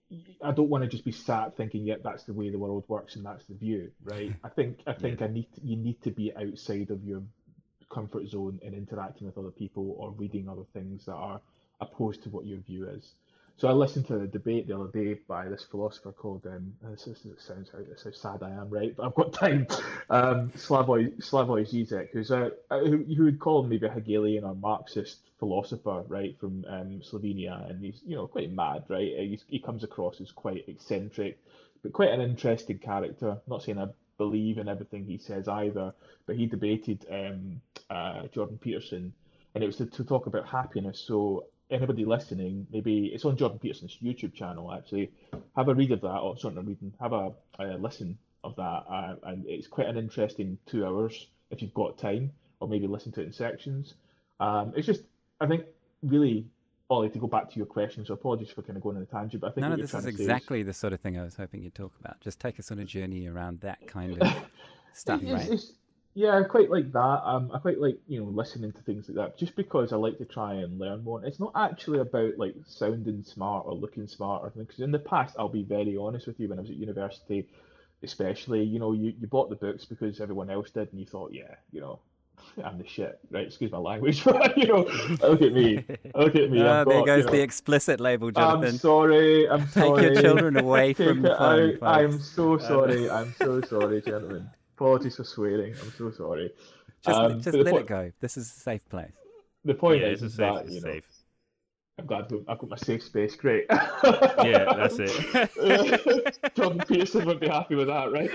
I don't want to just be sat thinking, "Yep, that's the way the world works and that's the view." Right? I think I think yeah. I need to, you need to be outside of your comfort zone and interacting with other people or reading other things that are opposed to what your view is. So I listened to a debate the other day by this philosopher called um, this, this, this sounds how, this how sad I am, right? But I've got time. Um, Slavoj Slavoj Zizek, who's a, who you would call maybe a Hegelian or Marxist philosopher, right, from um, Slovenia, and he's you know quite mad, right? He's, he comes across as quite eccentric, but quite an interesting character. I'm not saying I believe in everything he says either, but he debated um, uh, Jordan Peterson, and it was to, to talk about happiness. So anybody listening, maybe it's on Jordan Peterson's YouTube channel. Actually, have a read of that, or sorry, reading, have a, a listen of that, uh, and it's quite an interesting two hours if you've got time, or maybe listen to it in sections. Um, it's just, I think, really, Ollie, to go back to your question. So apologies for kind of going on a tangent, but I think no, no, this is exactly is... the sort of thing I was hoping you'd talk about. Just take us on a journey around that kind of stuff, it's, right? It's, yeah, I quite like that. Um, I quite like you know listening to things like that, just because I like to try and learn more. It's not actually about like sounding smart or looking smart or anything. Because in the past, I'll be very honest with you, when I was at university, especially, you know, you, you bought the books because everyone else did, and you thought, yeah, you know, I'm the shit, right? Excuse my language, but you know, look at me, look at me. Oh, there goes you know, the explicit label, Jonathan. I'm sorry, I'm sorry. Take your children away from the phone. I'm so sorry. I'm so sorry, gentlemen. Apologies for swearing. I'm so sorry. Just, um, just let po- it go. This is a safe place. The point yeah, is, is safe, that you know, safe. I'm glad I've got my safe space. Great. yeah, that's it. Jordan Peterson would be happy with that, right?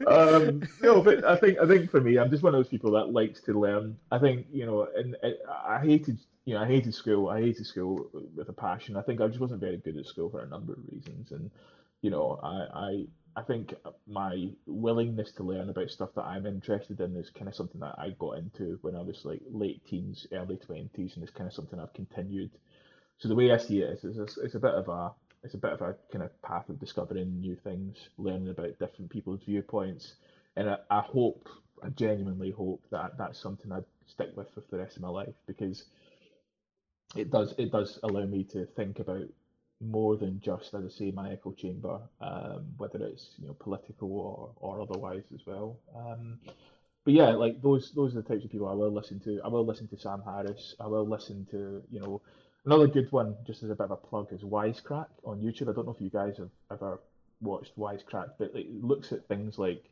um, no, but I think I think for me, I'm just one of those people that likes to learn. I think you know, and, and I hated you know, I hated school. I hated school with a passion. I think I just wasn't very good at school for a number of reasons, and you know, I, I I think my willingness to learn about stuff that I'm interested in is kind of something that I got into when I was like late teens, early twenties, and it's kind of something I've continued. So the way I see it is, it's, it's a bit of a it's a bit of a kind of path of discovering new things, learning about different people's viewpoints, and I, I hope, I genuinely hope that that's something I'd stick with for the rest of my life because it does it does allow me to think about more than just, as I say, my echo chamber, um, whether it's you know political or, or otherwise as well. Um, but yeah, like those those are the types of people I will listen to. I will listen to Sam Harris. I will listen to you know another good one, just as a bit of a plug, is Wisecrack on YouTube. I don't know if you guys have ever watched Wisecrack, but it looks at things like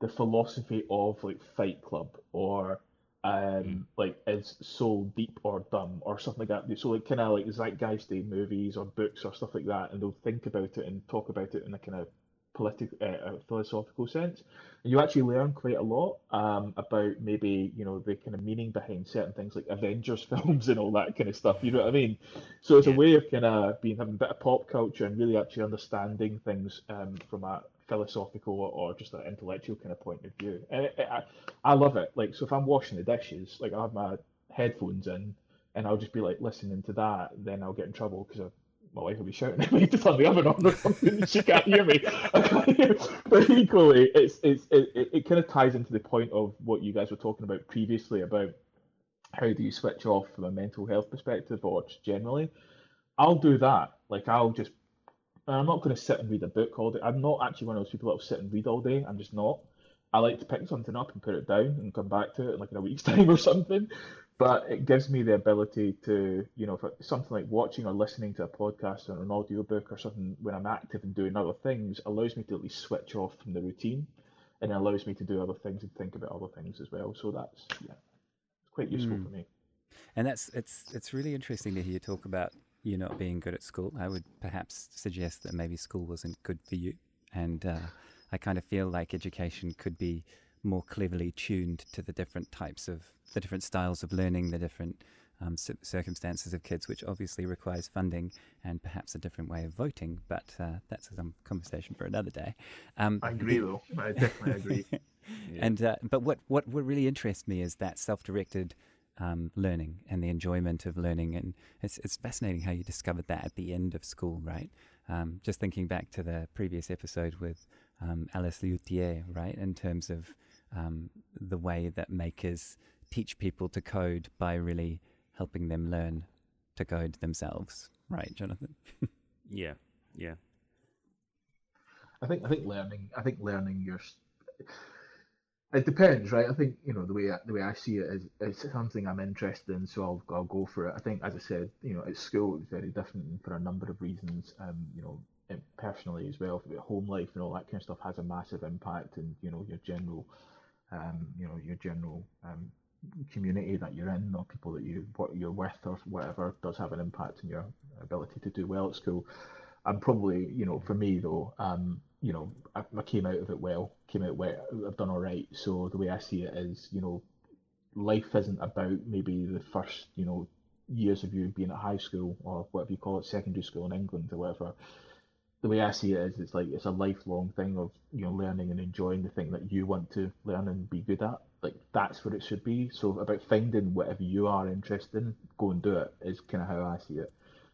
the philosophy of like Fight Club or um Mm. like is so deep or dumb or something like that. So like kind of like zeitgeisty movies or books or stuff like that, and they'll think about it and talk about it in a kind of political, uh, uh, philosophical sense. And you actually learn quite a lot um, about maybe you know the kind of meaning behind certain things like Avengers films and all that kind of stuff. You know what I mean? So it's a way of kind of being having a bit of pop culture and really actually understanding things um, from a philosophical or just an intellectual kind of point of view. And it, it, I, I love it. Like so, if I'm washing the dishes, like I have my headphones in and I'll just be like listening to that, then I'll get in trouble because my wife will be shouting at me to turn the oven on or something she can't hear me. but equally, it's it's it, it, it kind of ties into the point of what you guys were talking about previously about how do you switch off from a mental health perspective or just generally. I'll do that. Like I'll just I'm not going to sit and read a book all day. I'm not actually one of those people that will sit and read all day. I'm just not. I like to pick something up and put it down and come back to it in like in a week's time or something. But it gives me the ability to, you know, for something like watching or listening to a podcast or an audiobook or something when I'm active and doing other things allows me to at least switch off from the routine and it allows me to do other things and think about other things as well. So that's yeah, it's quite useful Mm. for me. And that's it's it's really interesting to hear you talk about you not being good at school. I would perhaps suggest that maybe school wasn't good for you, and uh, I kind of feel like education could be more cleverly tuned to the different types of the different styles of learning, the different um, cir- circumstances of kids, which obviously requires funding and perhaps a different way of voting. But uh, that's a conversation for another day. Um, I agree though. I definitely agree. Yeah. and uh, but what, what what really interests me is that self-directed um, learning and the enjoyment of learning, and it's it's fascinating how you discovered that at the end of school, right? Um, just thinking back to the previous episode with um, Alice Luthier, right? In terms of um, the way that makers teach people to code by really helping them learn to code themselves, right, Jonathan? yeah, yeah, I think I think learning I think learning your it depends, right? I think you know the way I, the way I see it is it's something I'm interested in, so I'll I'll go for it. I think, as I said, you know, at school it's very different for a number of reasons. Um, you know, personally as well, home life and all that kind of stuff has a massive impact, and you know your general, um, you know your general um community that you're in, or people that you what you're with, or whatever, does have an impact on your ability to do well at school. I'm probably, you know, for me though, um, you know, I, I came out of it well, came out well, I've done all right. So the way I see it is, you know, life isn't about maybe the first, you know, years of you being at high school or whatever you call it, secondary school in England or whatever. The way I see it is, it's like it's a lifelong thing of you know learning and enjoying the thing that you want to learn and be good at. Like that's what it should be. So about finding whatever you are interested in, go and do it is kind of how I see it.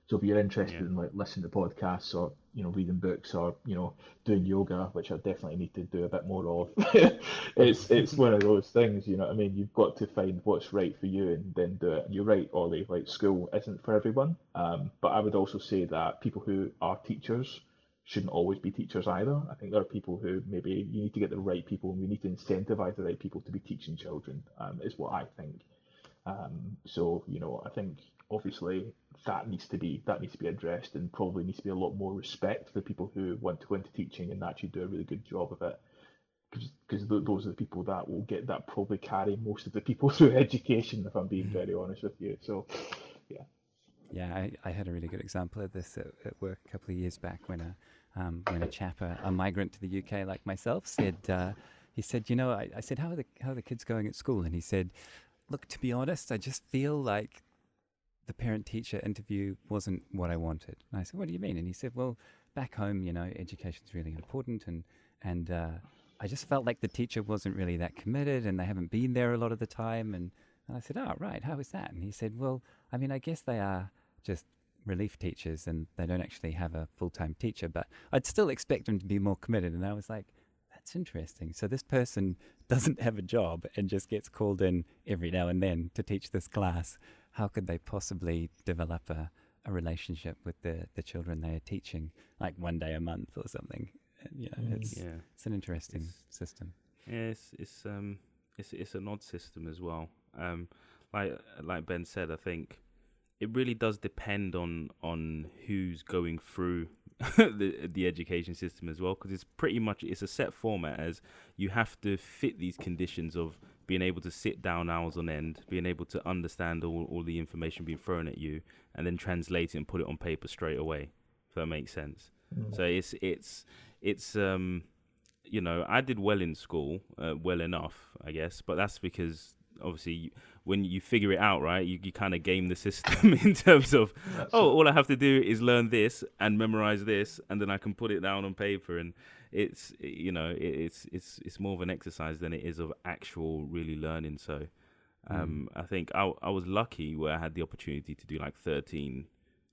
So if you're interested Yeah. in like listening to podcasts or you know reading books or you know doing yoga, which I definitely need to do a bit more of, it's it's one of those things. You know what I mean? You've got to find what's right for you and then do it. And you're right, Ollie. Like school isn't for everyone. Um, but I would also say that people who are teachers shouldn't always be teachers either. I think there are people who maybe you need to get the right people and we need to incentivize the right people to be teaching children. Um, is what I think. Um, so you know, I think obviously that needs to be that needs to be addressed, and probably needs to be a lot more respect for the people who want to go into teaching and actually do a really good job of it. Because th- those are the people that will get that probably carry most of the people through education. If I'm being very honest with you, so Yeah, I, I had a really good example of this at, at work a couple of years back when a um, when a chap, a, a migrant to the UK like myself, said uh, he said, you know, I, I said, how are the how are the kids going at school? And he said, look, to be honest, I just feel like the parent teacher interview wasn't what I wanted. And I said, what do you mean? And he said, well, back home, you know, education's really important, and and uh, I just felt like the teacher wasn't really that committed, and they haven't been there a lot of the time, and and I said, oh, right, how is that? And he said, well, I mean, I guess they are just relief teachers and they don't actually have a full time teacher, but I'd still expect them to be more committed. And I was like, that's interesting. So this person doesn't have a job and just gets called in every now and then to teach this class. How could they possibly develop a, a relationship with the, the children they are teaching, like one day a month or something? You know, Mm. it's, yeah. it's an interesting It's- system. Yeah, it's, it's um, it's it's an odd system as well. Um, like like Ben said, I think it really does depend on on who's going through the the education system as well because it's pretty much it's a set format as you have to fit these conditions of being able to sit down hours on end being able to understand all, all the information being thrown at you and then translate it and put it on paper straight away if that makes sense mm. so it's it's it's um you know i did well in school uh, well enough i guess but that's because obviously when you figure it out, right, you, you kind of game the system in terms of, That's oh, all I have to do is learn this and memorize this, and then I can put it down on paper. And it's, you know, it, it's it's it's more of an exercise than it is of actual really learning. So, um, mm. I think I I was lucky where I had the opportunity to do like 13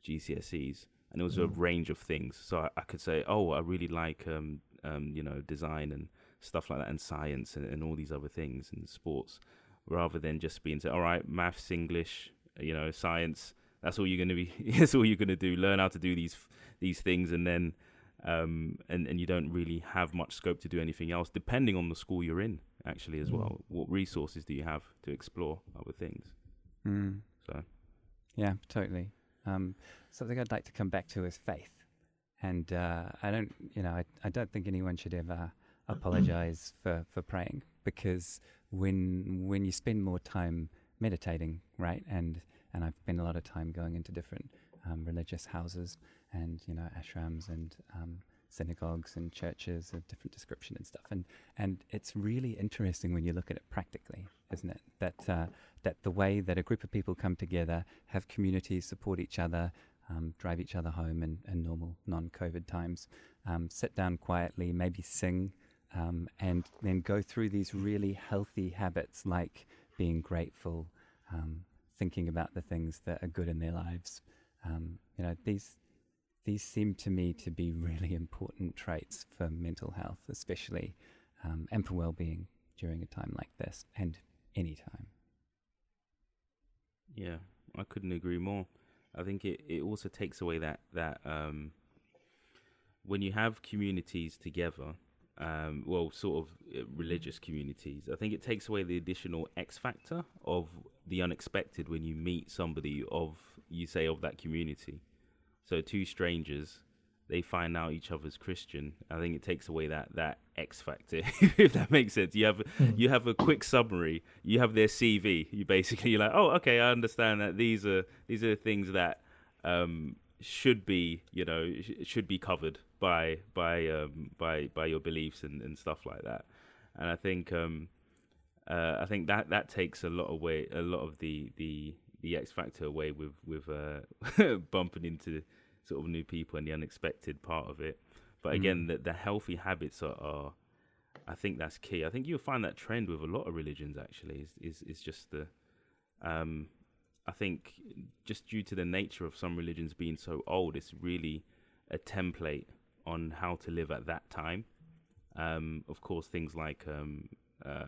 GCSEs, and it was mm. a range of things. So I, I, could say, oh, I really like, um, um, you know, design and stuff like that, and science and, and all these other things and sports rather than just being said, all right, maths, English, you know, science. That's all you're going to be. that's all you're going to do. Learn how to do these these things, and then um, and and you don't really have much scope to do anything else, depending on the school you're in. Actually, as mm. well, what resources do you have to explore other things? Mm. So, yeah, totally. Um, something I'd like to come back to is faith, and uh, I don't, you know, I, I don't think anyone should ever apologize for for praying because when when you spend more time meditating, right? And and I've spent a lot of time going into different um, religious houses and you know ashrams and um, synagogues and churches of different description and stuff. And and it's really interesting when you look at it practically, isn't it? That uh, that the way that a group of people come together, have communities, support each other, um, drive each other home in, in normal non-COVID times, um, sit down quietly, maybe sing um, and then go through these really healthy habits like being grateful, um, thinking about the things that are good in their lives. Um, you know, these these seem to me to be really important traits for mental health, especially um, and for well-being during a time like this and any time. Yeah, I couldn't agree more. I think it, it also takes away that that um, when you have communities together um, well, sort of uh, religious communities. I think it takes away the additional X factor of the unexpected when you meet somebody of, you say, of that community. So two strangers, they find out each other's Christian. I think it takes away that that X factor, if that makes sense. You have hmm. you have a quick summary. You have their CV. You basically you're like, oh, okay, I understand that these are these are the things that um, should be you know sh- should be covered by by um, by by your beliefs and, and stuff like that. And I think um, uh, I think that that takes a lot away a lot of the the the X factor away with with uh, bumping into sort of new people and the unexpected part of it. But again, mm. the, the healthy habits are, are, I think that's key. I think you'll find that trend with a lot of religions actually is is, is just the um, I think just due to the nature of some religions being so old, it's really a template on how to live at that time. Um, of course, things like um, uh,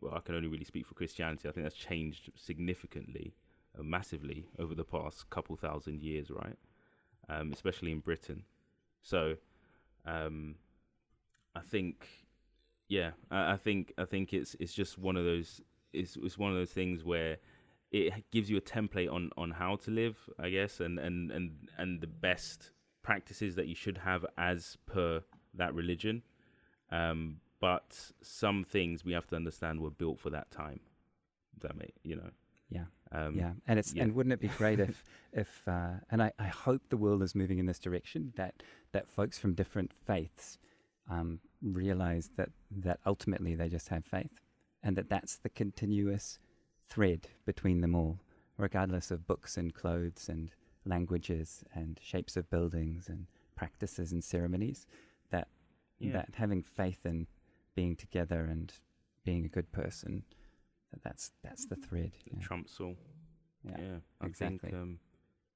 well, I can only really speak for Christianity. I think that's changed significantly, uh, massively over the past couple thousand years, right? Um, especially in Britain. So, um, I think, yeah, I, I, think I think it's it's just one of those. It's it's one of those things where it gives you a template on on how to live, I guess, and and and and the best practices that you should have as per that religion. Um, but some things we have to understand were built for that time. That may, you know. Yeah. Um, yeah. And it's yeah. and wouldn't it be great if if uh, and I, I hope the world is moving in this direction that that folks from different faiths um, realize that that ultimately they just have faith and that that's the continuous thread between them all, regardless of books and clothes and languages and shapes of buildings and practices and ceremonies that yeah. that having faith in being together and being a good person that that's that's the thread yeah. trumps all yeah, yeah exactly think, um,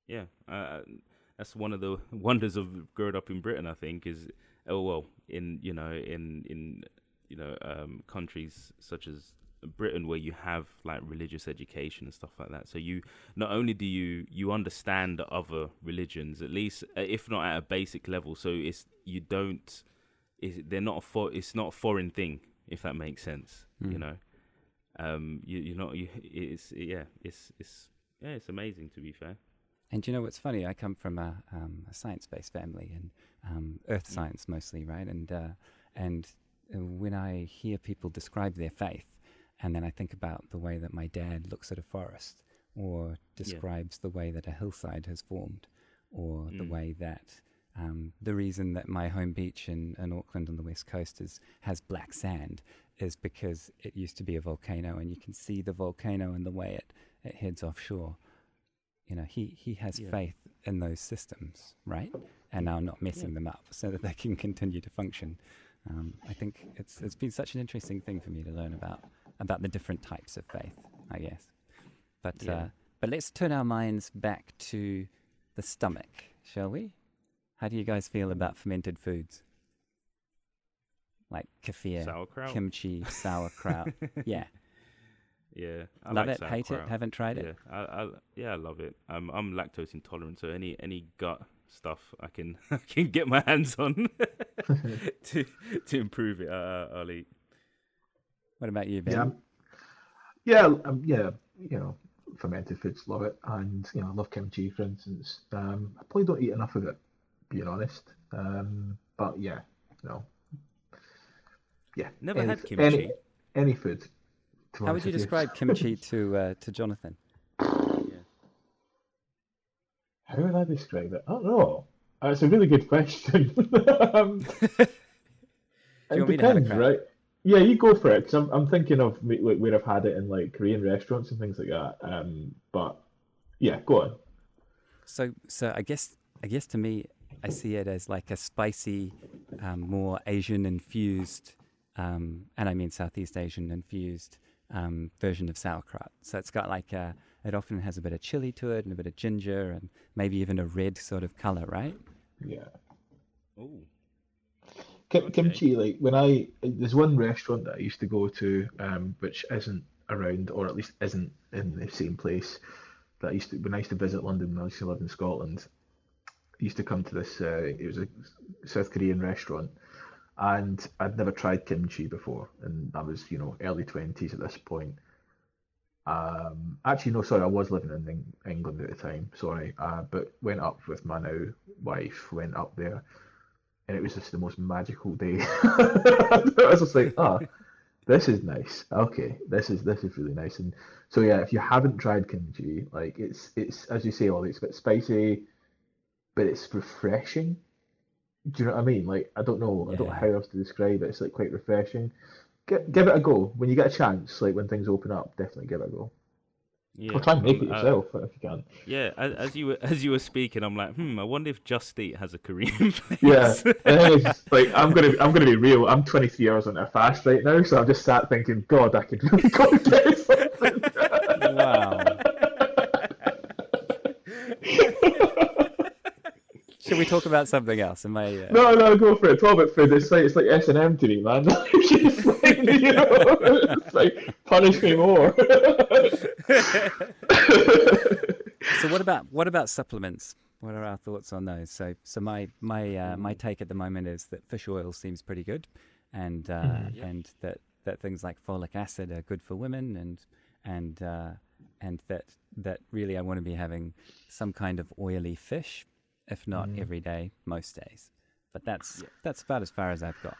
yeah uh, that's one of the wonders of growing up in Britain I think is oh well in you know in in you know um, countries such as Britain where you have like religious education and stuff like that. So you not only do you you understand the other religions at least uh, if not at a basic level. So it's you don't it's, they're not a for, it's not a foreign thing if that makes sense. Mm. You know, um, you, you're not. You, it's yeah, it's it's yeah, it's amazing to be fair. And you know what's funny? I come from a, um, a science-based family and um, earth Mm. science mostly, right? And uh, and uh, when I hear people describe their faith, and then I think about the way that my dad looks at a forest, or describes the way that a hillside has formed, or the Mm. way that um, the reason that my home beach in, in Auckland on the west coast is has black sand is because it used to be a volcano, and you can see the volcano and the way it, it heads offshore. You know, he, he has Yeah. faith in those systems, right? And now not messing them up so that they can continue to function. Um, I think it's it's been such an interesting thing for me to learn about about the different types of faith, I guess. But Yeah. uh, but let's turn our minds back to the stomach, shall we? How do you guys feel about fermented foods? Like kefir, Sauerkraut. kimchi, sauerkraut. yeah. yeah, I Love like it, hate it, haven't tried yeah, it. I, I yeah, I love it. I'm I'm lactose intolerant, so any any gut stuff I can I can get my hands on to to improve it. Uh, I'll eat. What about you, Ben? Yeah, yeah, um, yeah. You know, fermented foods, love it, and you know, I love kimchi, for instance. Um, I probably don't eat enough of it, being honest. Um, but yeah, no, yeah. Never any, had kimchi. Any, any food. How would you describe kimchi to uh, to Jonathan? Yeah. How would I describe it? I don't know. Uh, it's a really good question. um, it want me to have a depends, right? Yeah, you go for it. Because I'm, I'm thinking of like where I've had it in like Korean restaurants and things like that. Um, but yeah, go on. So, so I guess, I guess to me, I see it as like a spicy, um, more Asian infused, um, and I mean Southeast Asian infused um, version of sauerkraut. So it's got like a, it often has a bit of chili to it and a bit of ginger and maybe even a red sort of color, right? Yeah. Ooh. Kim-. Kimchi, like when I there's one restaurant that I used to go to, um, which isn't around or at least isn't in the same place that I used to when I used to visit London when I used to live in Scotland. I used to come to this. Uh, it was a South Korean restaurant, and I'd never tried kimchi before, and I was you know early twenties at this point. Um, actually, no, sorry, I was living in England at the time. Sorry, uh, but went up with my now wife. Went up there and it was just the most magical day. I was just like, ah, this is nice. Okay, this is this is really nice. And so yeah, if you haven't tried kimchi, like it's it's as you say, Ollie, it's a bit spicy, but it's refreshing. Do you know what I mean? Like I don't know, I don't know how else to describe it. It's like quite refreshing. Give, give it a go when you get a chance. Like when things open up, definitely give it a go. Yeah. Or try and make it uh, yourself if you can. yeah, as, as you were as you were speaking, I'm like, hmm, I wonder if Just Eat has a Korean place. Yeah, it's like I'm gonna I'm gonna be real. I'm 23 hours on a fast right now, so I've just sat thinking, God, I could really go get something. Wow. Should we talk about something else? Am I? Uh, no, no, go for it. Talk about food. It's like it's like S and M to me, man. It's like, you know, it's like punish me more. So what about what about supplements? What are our thoughts on those? So so my my uh, my take at the moment is that fish oil seems pretty good, and uh, Mhm. Yep. and that that things like folic acid are good for women, and and uh, and that that really I want to be having some kind of oily fish, if not Mm. every day, most days. But that's Yeah. that's about as far as I've got.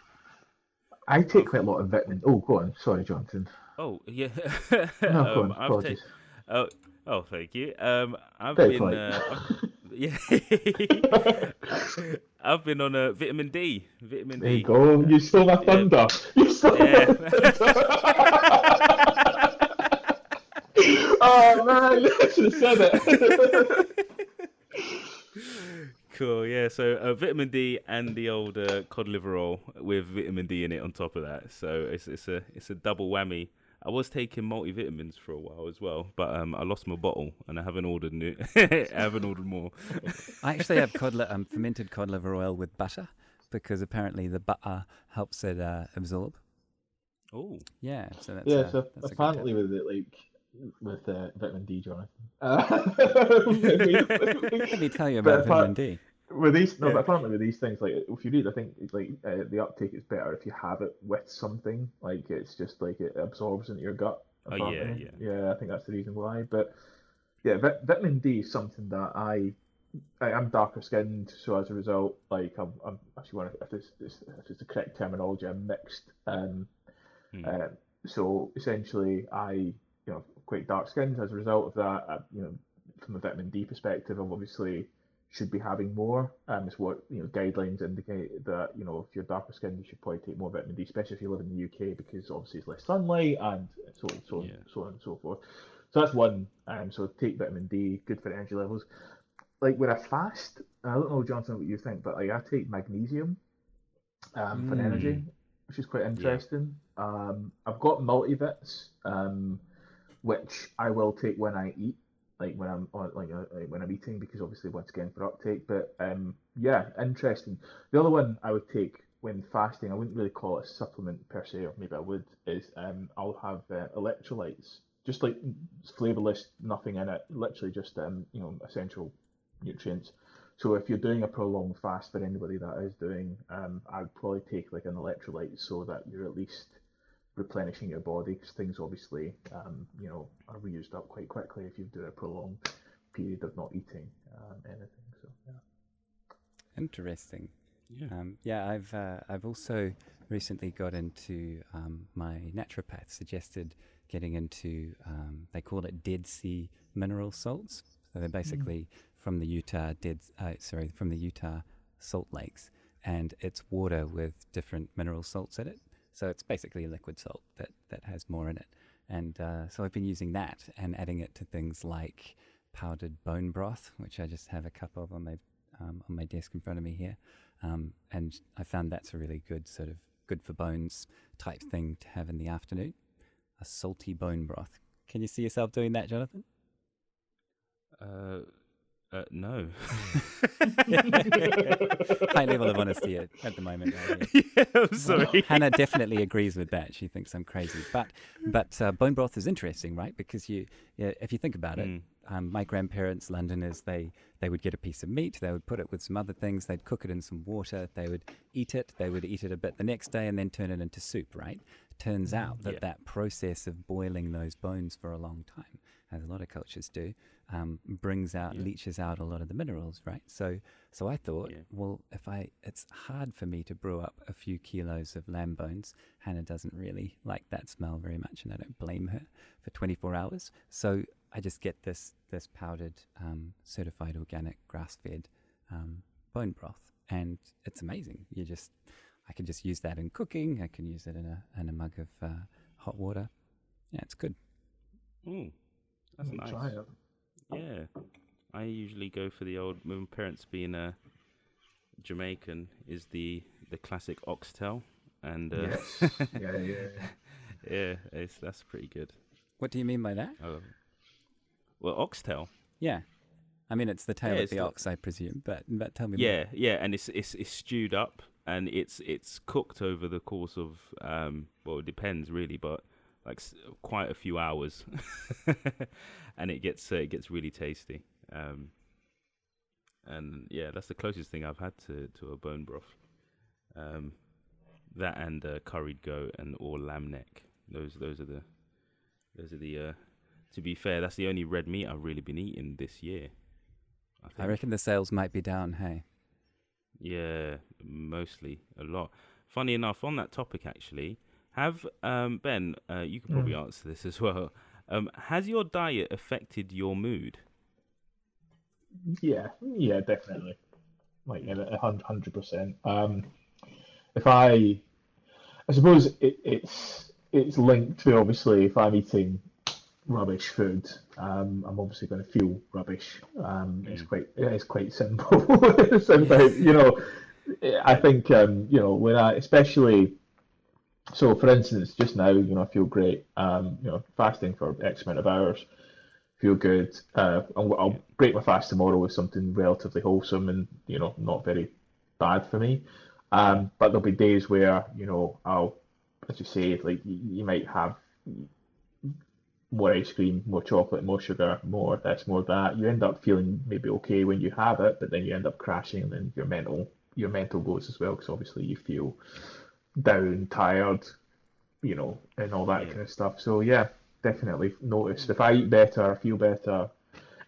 I take quite a lot of vitamin. Oh, go on. Sorry, Jonathan. Oh yeah. No, go um, on. Apologies. ta- oh oh thank you. Um, I've Very been uh, yeah. I've been on a vitamin D. Vitamin There D. you go. You stole my thunder. You stole Yeah. my thunder. oh man, I should have said it. Cool, yeah. So uh, vitamin D and the old uh, cod liver oil with vitamin D in it on top of that. So it's it's a it's a double whammy. I was taking multivitamins for a while as well, but um, I lost my bottle and I haven't ordered new. I haven't ordered more. I actually have cod li- um, fermented cod liver oil with butter because apparently the butter helps it uh, absorb. Oh, Yeah, so that's yeah, so that's a good tip. apparently with it, like with uh, vitamin D, Jonathan. Uh, Let me tell you about vitamin D. with these, no, Yeah. but apparently with these things, like if you read, I think like uh, the uptake is better if you have it with something. Like it's just like it absorbs into your gut Oh, yeah, yeah. Yeah, I think that's the reason why. But yeah, vit- vitamin D is something that I, I am darker skinned, so as a result, like I'm, I'm actually one if it's, if it's the correct terminology, I'm mixed. Um, Hmm. uh, so essentially, I you know quite dark skinned as a result of that. I, you know, from a vitamin D perspective, I'm obviously should be having more. Um, it's what you know guidelines indicate that you know if you're darker skinned, you should probably take more vitamin D, especially if you live in the UK because obviously it's less sunlight and so on, so on, Yeah. so on and so forth. So that's one. Um, so take vitamin D, good for energy levels. Like when I fast, I don't know, Jonathan, what you think, but like I take magnesium um, for Mm. energy, which is quite interesting. Um, I've got multivits, um, which I will take when I eat, like when I'm on, like, uh, like when I'm eating, because obviously once again for uptake. But um, yeah, interesting. The other one I would take when fasting, I wouldn't really call it a supplement per se, or maybe I would, is um, I'll have uh, electrolytes, just like flavorless, nothing in it, literally just um, you know essential nutrients. So if you're doing a prolonged fast for anybody that is doing, um, I'd probably take like an electrolyte so that you're at least replenishing your body because things obviously, um, you know, are reused up quite quickly if you do a prolonged period of not eating um, anything. So yeah. Interesting. Yeah. Um, yeah, I've uh, I've also recently got into um, my naturopath suggested getting into um, they call it Dead Sea mineral salts. So they're basically from the Utah dead uh, sorry from the Utah salt lakes, and it's water with different mineral salts in it. So it's basically a liquid salt that that has more in it. And uh, so I've been using that and adding it to things like powdered bone broth, which I just have a cup of on my um, on my desk in front of me here. Um, and I found that's a really good sort of good for bones type thing to have in the afternoon. A salty bone broth. Can you see yourself doing that, Jonathan? Uh, uh, no. High level of honesty at, at the moment. Right yeah, I'm sorry. Hannah definitely agrees with that. She thinks I'm crazy, but but uh, bone broth is interesting, right? Because you, yeah, if you think about it, Mm. um, my grandparents, Londoners, they they would get a piece of meat, they would put it with some other things, they'd cook it in some water, they would eat it, they would eat it a bit the next day, and then turn it into soup, right? Turns out that Yeah. that process of boiling those bones for a long time, as a lot of cultures do, um, brings out, Yeah. leaches out a lot of the minerals, right? So, so I thought, Yeah. well, if I, it's hard for me to brew up a few kilos of lamb bones. Hannah doesn't really like that smell very much, and I don't blame her for 24 hours. So I just get this this powdered, um, certified organic, grass-fed um, bone broth, and it's amazing. You just, I can just use that in cooking. I can use it in a in a mug of uh, hot water. Yeah, it's good. Mm, that's nice. Try it. Yeah, I usually go for the old. My parents being a Jamaican is the the classic oxtail, and uh, Yes. yeah, yeah. yeah, it's that's pretty good. What do you mean by that? Oh, well, oxtail. Yeah, I mean it's the tail Yeah, of the the- ox, I presume. But but tell me. Yeah, yeah, and it's it's it's stewed up and it's it's cooked over the course of um well it depends really, but like quite a few hours, and it gets uh, it gets really tasty. Um, and yeah, that's the closest thing I've had to to a bone broth. Um, that and uh, curried goat and or lamb neck. Those those are the those are the. Uh, to be fair, that's the only red meat I've really been eating this year. I, I reckon the sales might be down. Hey. Yeah, mostly a lot. Funny enough, on that topic, actually, have um, Ben, uh, you could probably answer this as well. Um, has your diet affected your mood? Yeah, yeah, definitely. Like yeah, a hun- hundred percent. Um, if I, I suppose it, it's it's linked to obviously if I'm eating rubbish food, um, I'm obviously going to feel rubbish. Um, it's Mm. quite it's quite simple. it's about, you know, I think um, you know when I especially. So, for instance, just now, you know, I feel great. Um, you know, fasting for X amount of hours feel good. Uh, I'll, I'll break my fast tomorrow with something relatively wholesome and you know not very bad for me. Um, but there'll be days where you know I'll, as you say, like you, you might have more ice cream, more chocolate, more sugar, more this, more that. You end up feeling maybe okay when you have it, but then you end up crashing, and then your mental your mental goes as well because obviously you feel down, tired, you know, and all that Yeah. kind of stuff. So yeah, definitely noticed. If I eat better, I feel better.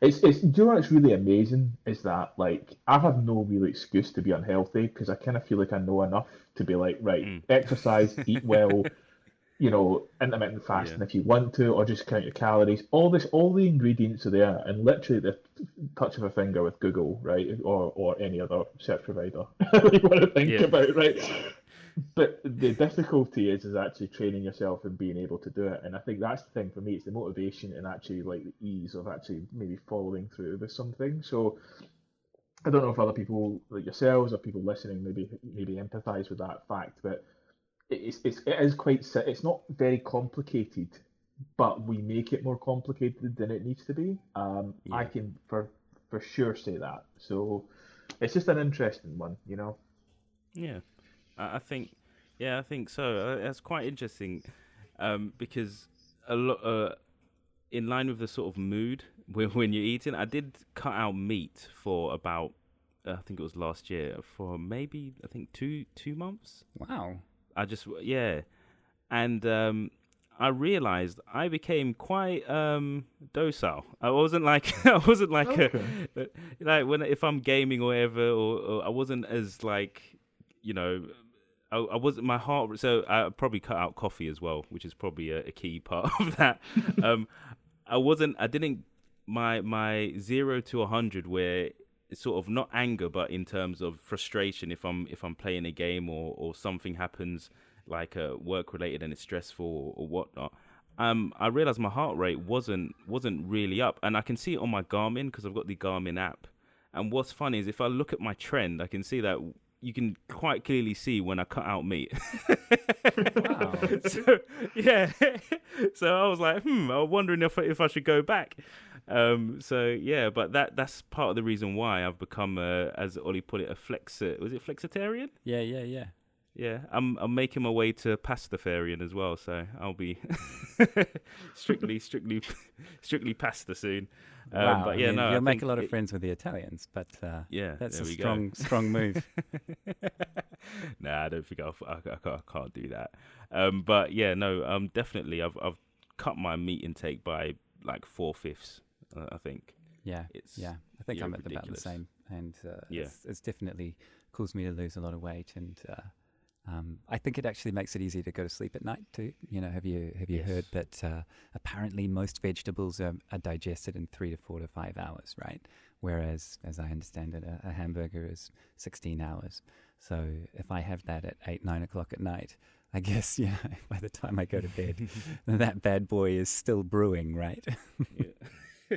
It's it's. Do you know what's really amazing is that like I have no real excuse to be unhealthy because I kind of feel like I know enough to be like right, Mm. exercise, eat well, you know, intermittent fasting Yeah. if you want to, or just count your calories. All this, all the ingredients are there, and literally the touch of a finger with Google, right, or or any other search provider you want to think Yeah. about, right. But the difficulty is is actually training yourself and being able to do it, and I think that's the thing for me. It's the motivation and actually like the ease of actually maybe following through with something. So. I don't know if other people like yourselves or people listening maybe maybe empathize with that fact, but it's, it's it is quite it's not very complicated but we make it more complicated than it needs to be um i can for for sure say that so it's just an interesting one you know Yeah, I think, yeah, I think so. Uh, That's quite interesting, um, because a lot, uh, in line with the sort of mood when when you're eating, I did cut out meat for about, uh, I think it was last year, for maybe I think two two months. Wow. I just yeah, and um, I realized I became quite um, docile. I wasn't like I wasn't like a like when if I'm gaming or whatever, or, or I wasn't as like you know. I, I wasn't my heart, so I probably cut out coffee as well, which is probably a, a key part of that. um, I wasn't, I didn't my my zero to a hundred where sort of not anger, but in terms of frustration. If I'm if I'm playing a game or or something happens like uh, work related and it's stressful or, or whatnot. Um, I realized my heart rate wasn't wasn't really up, and I can see it on my Garmin because I've got the Garmin app. And what's funny is if I look at my trend, I can see that you can quite clearly see when I cut out meat. Wow. so yeah, so I was like, hmm, I was wondering if if I should go back. Um, so yeah, but that that's part of the reason why I've become, a, as Ollie put it, a flex. Was it flexitarian? Yeah, yeah, yeah. Yeah, I'm I'm making my way to pastafarian as well, so I'll be strictly strictly strictly pasta soon. Um, wow. but yeah, no, you'll make a lot of it- friends with the Italians, but uh, Yeah, that's a we go. strong, strong move. nah, I don't think I'll, I, I, can't, I can't do that. Um, but yeah, no, um, definitely, I've I've cut my meat intake by like four fifths. Uh, I think Yeah, it's yeah. I think yeah, I'm at about the same, and uh, Yeah. it's, it's definitely caused me to lose a lot of weight, and uh, um, I think it actually makes it easier to go to sleep at night too. You know, have you have you heard that uh, apparently most vegetables are, are digested in three to four to five hours, right? Whereas, as I understand it, a, a hamburger is 16 hours. So if I have that at eight, nine o'clock at night, I guess yeah, by the time I go to bed, that bad boy is still brewing, right? Yeah.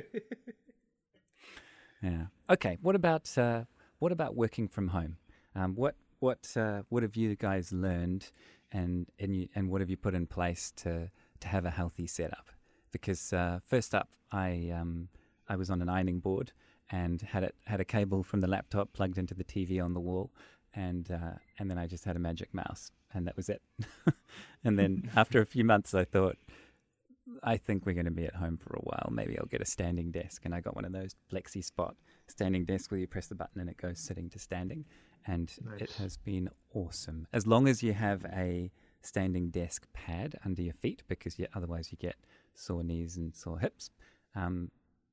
Yeah. Okay. What about uh, what about working from home? Um, what what uh, what have you guys learned, and and you, and what have you put in place to to have a healthy setup? Because uh, first up, I um, I was on an ironing board and had it had a cable from the laptop plugged into the TV on the wall, and uh, and then I just had a magic mouse, and that was it. and then after a few months, I thought. I think we're going to be at home for a while. Maybe I'll get a standing desk. And I got one of those FlexiSpot standing desk where you press the button and it goes sitting to standing. And it has been awesome. As long as you have a standing desk pad under your feet, because you, otherwise you get sore knees and sore hips. Um,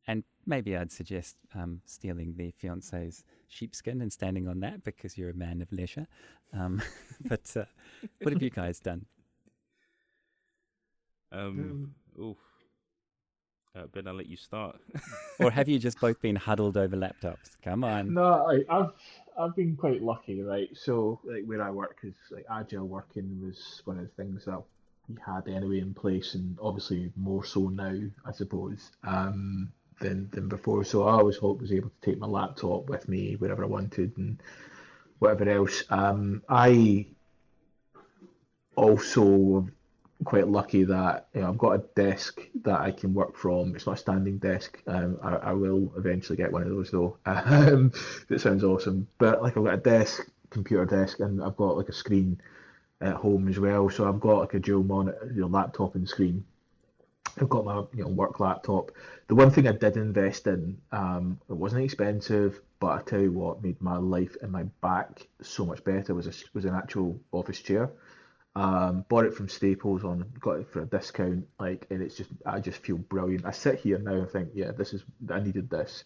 and maybe I'd suggest um, stealing the fiance's sheepskin and standing on that because you're a man of leisure. Um, but uh, what have you guys done? Um, oof. Uh, ben, I'll let you start. Or have you just both been huddled over laptops? Come on. No, I, I've I've been quite lucky, right? So like where I work is like agile working was one of the things that we had anyway in place, and obviously more so now, I suppose, um, than than before. So I always hope was able to take my laptop with me wherever I wanted and whatever else. Um, I also am quite lucky that you know, I've got a desk that I can work from. It's not a standing desk. Um, I, I will eventually get one of those though. Um, that sounds awesome. But like I've got a desk, computer desk, and I've got like a screen at home as well. So I've got like a dual monitor, you know, laptop and screen. I've got my you know work laptop. The one thing I did invest in, um, it wasn't expensive, but I tell you what made my life and my back so much better was a, was an actual office chair. Um, bought it from Staples on, got it for a discount, like, and it's just, I just feel brilliant. I sit here now and think, yeah, this is, I needed this.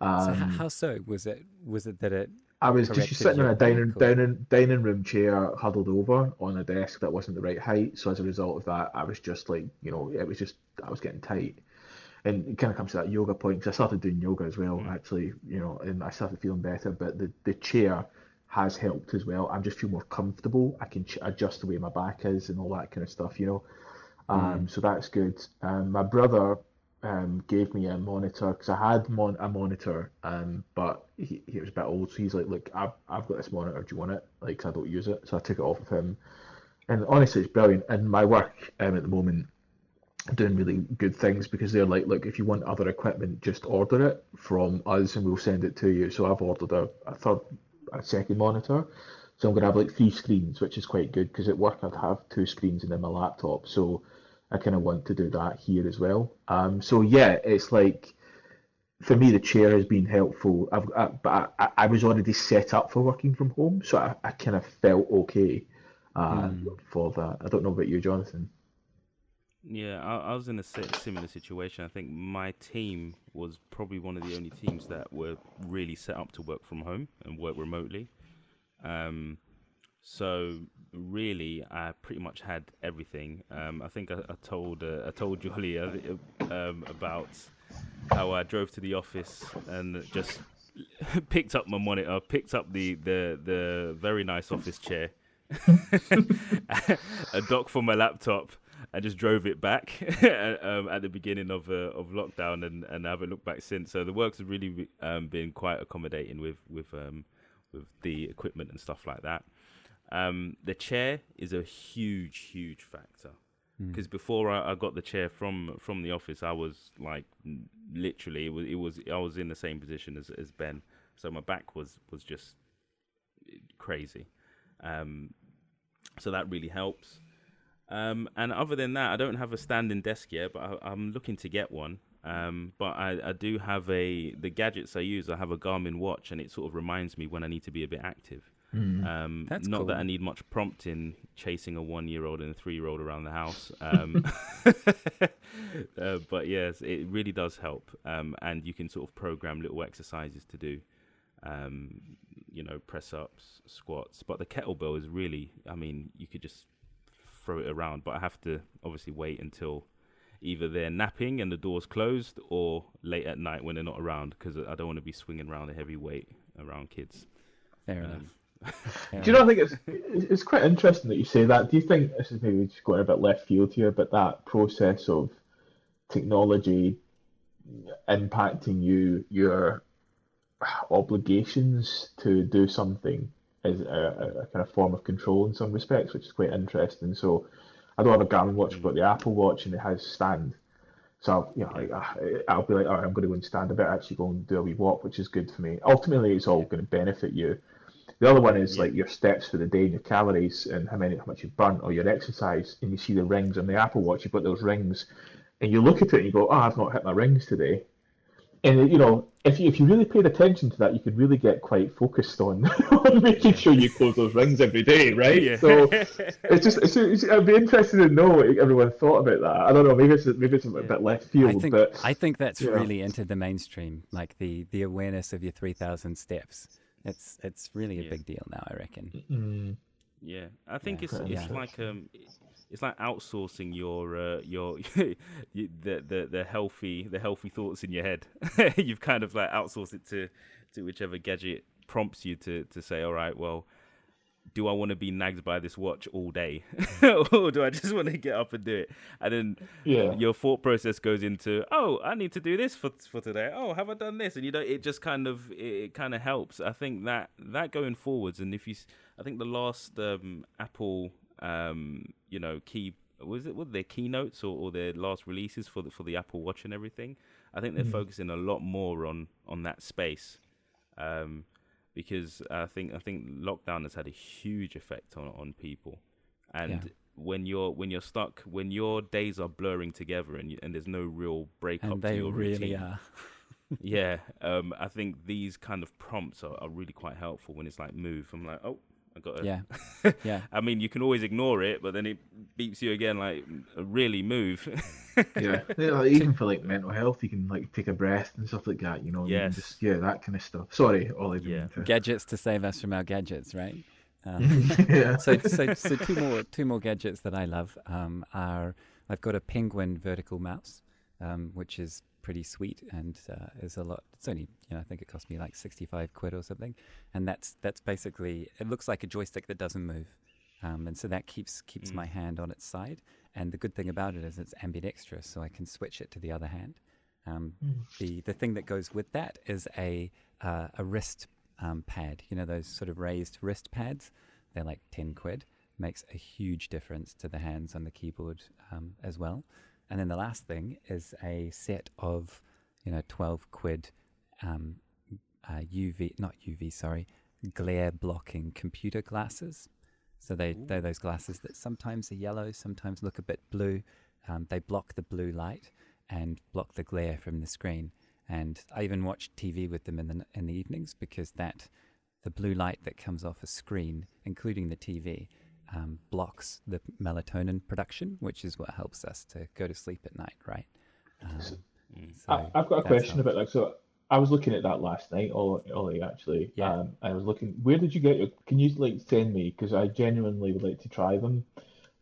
Um, so how, so? Was it was it that it I was just sitting in a dining, dining, dining room chair, huddled over on a desk that wasn't the right height. So as a result of that, I was just like, you know, it was just, I was getting tight. And it kind of comes to that yoga point because I started doing yoga as well, mm. actually, you know, and I started feeling better. But the, the chair has helped as well. I'm just feel more comfortable. I can ch- adjust the way my back is and all that kind of stuff, you know. Um, mm. So that's good. Um, my brother um, gave me a monitor because I had mon- a monitor, um, but he, he was a bit old, so he's like, "Look, I've, I've got this monitor. Do you want it?" Like, I don't use it, so I took it off of him. And honestly, it's brilliant. And my work um, at the moment, doing really good things because they're like, "Look, if you want other equipment, just order it from us, and we'll send it to you." So I've ordered a, a third, a second monitor. So I'm gonna have like three screens, which is quite good because at work I'd have two screens and then my laptop. So I kind of want to do that here as well. Um, so yeah, it's like for me the chair has been helpful. I've I, but I, I was already set up for working from home, so I, I kind of felt okay uh, mm. for that. I don't know about you, Jonathan. Yeah, I, I was in a similar situation. I think my team was probably one of the only teams that were really set up to work from home and work remotely. Um, so really, I pretty much had everything. Um, I think I, I told uh, I told Ollie uh, um, about how I drove to the office and just picked up my monitor, picked up the the the very nice office chair, a dock for my laptop. I just drove it back um, at the beginning of uh, of lockdown, and, and I haven't looked back since. So the works have really um, been quite accommodating with with um, with the equipment and stuff like that. Um, the chair is a huge, huge factor because hmm. mm. before I, I, got the chair from from the office, I was like literally it was it was I was in the same position as as Ben, so my back was was just crazy. Um, so that really helps. Um, and other than that, I don't have a standing desk yet, but I, am looking to get one. Um, but I, I, do have a the gadgets I use. I have a Garmin watch, and it sort of reminds me when I need to be a bit active. Mm. Um, That's not cool. that I need much prompting chasing a one year old and a three year old around the house. Um, uh, but yes, it really does help. Um, and you can sort of program little exercises to do, um, you know, press ups, squats. But the kettlebell is really, I mean, you could just throw it around. But I have to obviously wait until either they're napping and the door's closed or late at night when they're not around because I don't want to be swinging around a heavy weight around kids. Fair um, enough. Do you know? I think it's it's quite interesting that you say that. Do you think this is maybe just going a bit left field here, but that process of technology impacting you, your obligations to do something is a, a, kind of form of control in some respects, which is quite interesting. So, I don't have a Garmin watch, mm. but the Apple Watch and it has stand. So you know, like, I'll be like, all right, I'm going to go and stand a bit, actually go and do a wee walk, which is good for me. Ultimately, it's all going to benefit you. The other one is yeah. like your steps for the day and your calories and how many how much you've burnt or your exercise. And you see the rings on the Apple Watch. You've got those rings, and you look at it and you go, "Oh, I've not hit my rings today." And you know, if you if you really paid attention to that, you could really get quite focused on, on making sure you close those rings every day, right? Yeah. So it's just it's, it's, I'd be interested to know what everyone thought about that. I don't know, maybe it's maybe it's a yeah. bit left field, I think, but I think that's really entered the mainstream, like the the awareness of your three thousand steps it's it's really a yeah. big deal now, I reckon. Mm. Yeah, I think yeah. it's it's yeah. like um, it's like outsourcing your uh, your the, the the healthy the healthy thoughts in your head. You've kind of like outsourced it to to whichever gadget prompts you to to say, all right, well, do I want to be nagged by this watch all day, or do I just want to get up and do it? And then yeah. your thought process goes into, oh, I need to do this for for today. Oh, have I done this? And you know, it just kind of it, it kind of helps. I think that that going forwards, and if you, I think the last um, Apple, um, you know, key was it what their keynotes or, or their last releases for the for the Apple Watch and everything. I think they're mm. focusing a lot more on on that space. Um, because I think I think lockdown has had a huge effect on on people, and yeah. when you're when you're stuck when your days are blurring together and you, and there's no real break and up they to your really routine. Are. yeah, um, I think these kind of prompts are, are really quite helpful when it's like move. I'm like, oh, I got to, Yeah, yeah. I mean, you can always ignore it, but then it beeps you again, like really move. yeah, yeah, like, even for like mental health, you can like take a breath and stuff like that. You know, you just, yeah, that kind of stuff. Sorry, Ollie. Yeah. to- Gadgets to save us from our gadgets, right? Um, yeah. so, so, so two more two more gadgets that I love um, are I've got a penguin vertical mouse, um, which is pretty sweet and uh, is a lot. It's only you know I think it cost me like sixty five quid or something, and that's that's basically it looks like a joystick that doesn't move, um, and so that keeps keeps Mm. my hand on its side. And the good thing about it is it's ambidextrous, so I can switch it to the other hand. Um, Mm. the the thing that goes with that is a uh, a wrist um, pad. You know those sort of raised wrist pads. They're like ten quid. Makes a huge difference to the hands on the keyboard um, as well. And then the last thing is a set of you know twelve quid um, uh, UV not UV sorry glare blocking computer glasses. So they they're those glasses that sometimes are yellow, sometimes look a bit blue. Um, they block the blue light and block the glare from the screen. And I even watch TV with them in the in the evenings because that the blue light that comes off a screen, including the TV, um, blocks the melatonin production, which is what helps us to go to sleep at night, right? Um, Mm. so I, I've got a question about like so. I was looking at that last night, Ollie. Actually. Yeah. Um, I was looking. Where did you get your? Can you like send me? Because I genuinely would like to try them.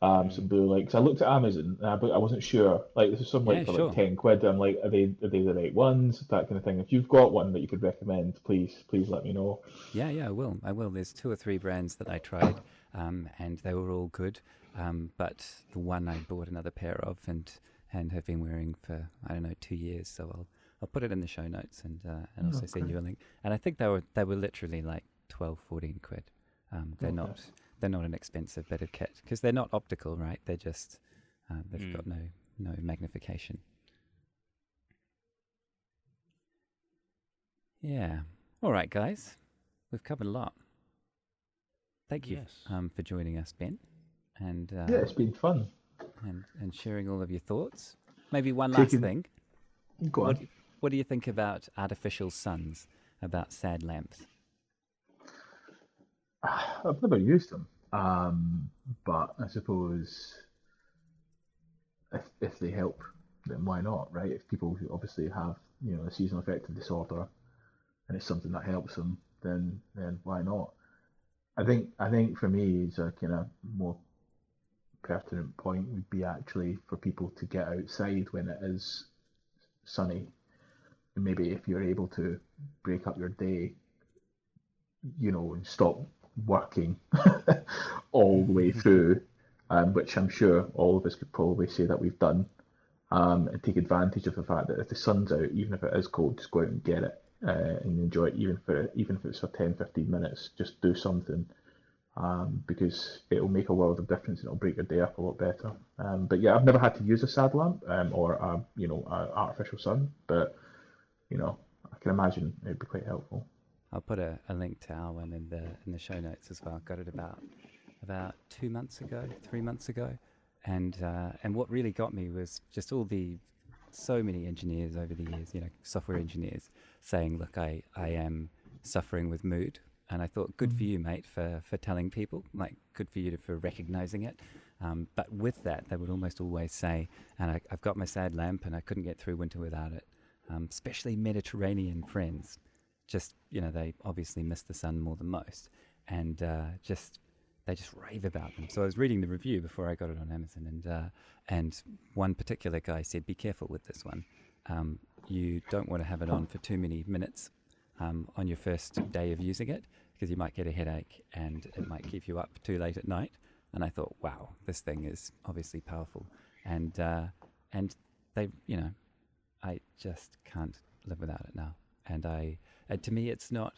Um, some blue lights. I looked at Amazon, but I wasn't sure. Like, there's some like Yeah, for sure. like ten quid. I'm like, are they are they the right ones? That kind of thing. If you've got one that you could recommend, please please let me know. Yeah, yeah, I will. I will. There's two or three brands that I tried, um, and they were all good. Um, but the one I bought another pair of, and and have been wearing for I don't know two years. So I'll I'll put it in the show notes and uh, and also send you a link. And I think they were they were literally like 12, 14 quid. Um, they're Okay. not they're not an expensive bit of kit because they're not optical, right? They're just uh, they've Mm. got no no magnification. Yeah. All right, guys. We've covered a lot. Thank you Yes. um, for joining us, Ben, and uh, Yeah, it's been fun. and and sharing all of your thoughts. Maybe one last Taking- thing. Go What on. do, what do you think about artificial suns? About sad lamps? I've never used them, um, but I suppose if if they help, then why not, right? If people who obviously have you know a seasonal affective disorder, and it's something that helps them, then then why not? I think I think for me, it's a kind of more pertinent point would be actually for people to get outside when it is sunny. And maybe if you're able to break up your day, you know, and stop working all the way through, um, which I'm sure all of us could probably say that we've done, um, and take advantage of the fact that if the sun's out, even if it is cold, just go out and get it uh, and enjoy it, even for even if it's for 10, 15 minutes, just do something. Um, because it'll make a world of difference and it'll break your day up a lot better. Um, but yeah, I've never had to use a sad lamp um, or a, you know a artificial sun, but you know I can imagine it'd be quite helpful. I'll put a, a link to our one in the in the show notes as well. Got it about about two months ago, three months ago, and uh, and what really got me was just all the so many engineers over the years, you know, software engineers saying, "Look, I I am suffering with mood." And I thought, good for you, mate, for, for telling people. Like, good for you to, for recognizing it. Um, but with that, they would almost always say, and I, I've got my sad lamp and I couldn't get through winter without it. Um, especially Mediterranean friends just you know they obviously miss the sun more than most and uh, just they just rave about them. So i was reading the review before i got it on amazon and uh, and one particular guy said be careful with this one. Um, you don't want to have it on for too many minutes um, on your first day of using it because you might get a headache and it might keep you up too late at night and i thought wow this thing is obviously powerful. And uh, and they you know i just can't live without it now. And i and to me, it's not.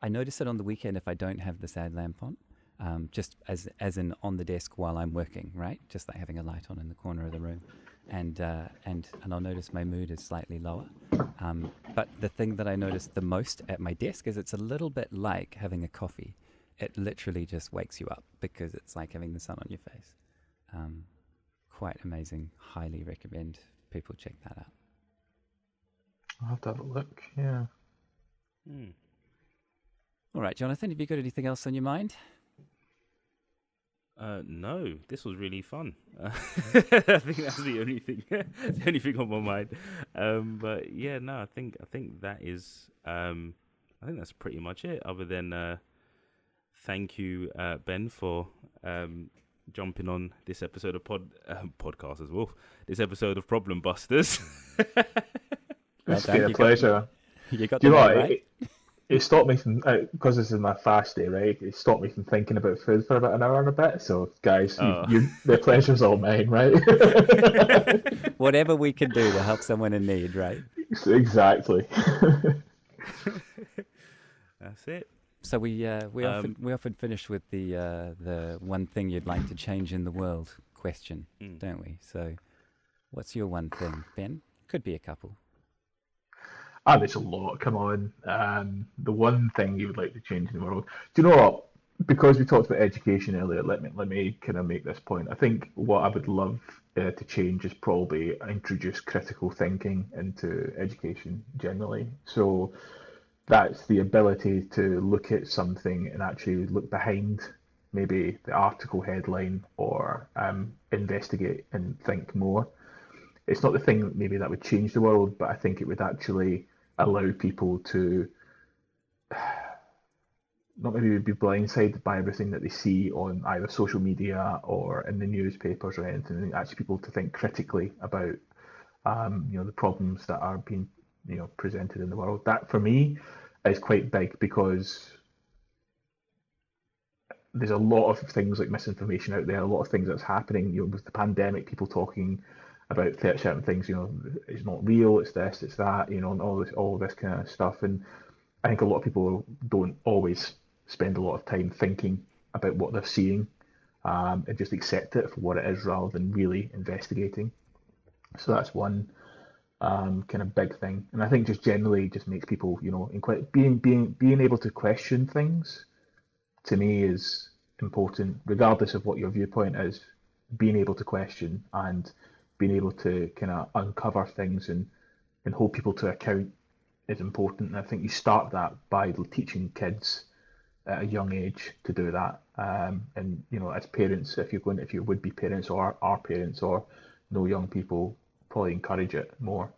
I notice it on the weekend if I don't have the sad lamp on, um, just as as in on the desk while I'm working, right? Just like having a light on in the corner of the room, and uh, and and I'll notice my mood is slightly lower. Um, but the thing that I notice the most at my desk is it's a little bit like having a coffee. It literally just wakes you up because it's like having the sun on your face. Um, quite amazing. Highly recommend people check that out. I'll have to have a look. Yeah. Hmm. All right, Jonathan, have you got anything else on your mind? Uh, no, this was really fun. Uh, I think that's the only thing, the only thing on my mind. Um, but yeah, no, I think I think that is, um, I think that's pretty much it. Other than uh, thank you, uh, Ben, for um, jumping on this episode of pod uh, podcast as well. This episode of Problem Busters. It's been a pleasure. Got, you got Do you know? Right? It, it, stopped me from because uh, this is my fast day, right? It stopped me from thinking about food for about an hour and a bit. So, guys, oh. you, you, the pleasure's all mine, right? Whatever we can do to help someone in need, right? Exactly. That's it. So we uh, we um, often we often finish with the uh, the one thing you'd like to change in the world question, mm. don't we? So, what's your one thing, Ben? Could be a couple. Ah, there's a lot. Come on. Um, the one thing you would like to change in the world. Do you know what? Because we talked about education earlier, let me let me kind of make this point. I think what I would love uh, to change is probably introduce critical thinking into education generally. So that's the ability to look at something and actually look behind maybe the article headline or um, investigate and think more. It's not the thing maybe that would change the world, but I think it would actually allow people to not maybe be blindsided by everything that they see on either social media or in the newspapers or anything. Actually, people to think critically about um, you know the problems that are being you know presented in the world. That for me is quite big because there's a lot of things like misinformation out there, a lot of things that's happening. You know, with the pandemic, people talking about certain things. You know, it's not real. It's this. It's that. You know, and all this, all this kind of stuff. And I think a lot of people don't always spend a lot of time thinking about what they're seeing um, and just accept it for what it is rather than really investigating. So that's one um, kind of big thing. And I think just generally just makes people, you know, being being being able to question things to me is important, regardless of what your viewpoint is. Being able to question and being able to kind of uncover things and and hold people to account is important. And I think you start that by teaching kids at a young age to do that. Um, and you know, as parents, if you're going, if you would be parents or are parents or know young people, probably encourage it more.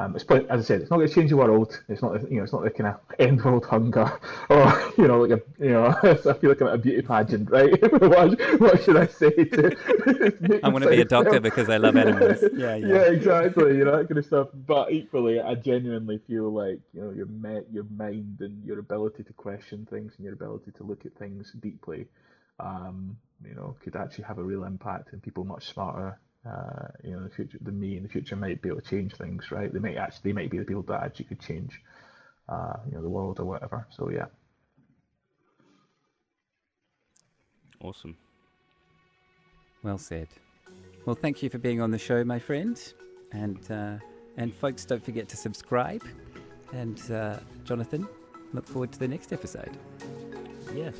Um, it's as I said, it's not going to change the world. It's not, you know, it's not the kind of end world hunger, or you know, like a, you know, I feel like I'm at a beauty pageant, right? what, what, should I say? To, I want to be a doctor because I love animals. Yeah, yeah, yeah, exactly. You know that kind of stuff. But equally, I genuinely feel like you know your me- your mind and your ability to question things and your ability to look at things deeply, um, you know, could actually have a real impact and people much smarter uh, you know, the future, the me in the future might be able to change things, right? They might actually, they might be the people that actually could change, uh, you know, the world or whatever. So yeah. Awesome. Well said. Well, thank you for being on the show, my friend, and uh, and folks, don't forget to subscribe. And uh, Jonathan, look forward to the next episode. Yes.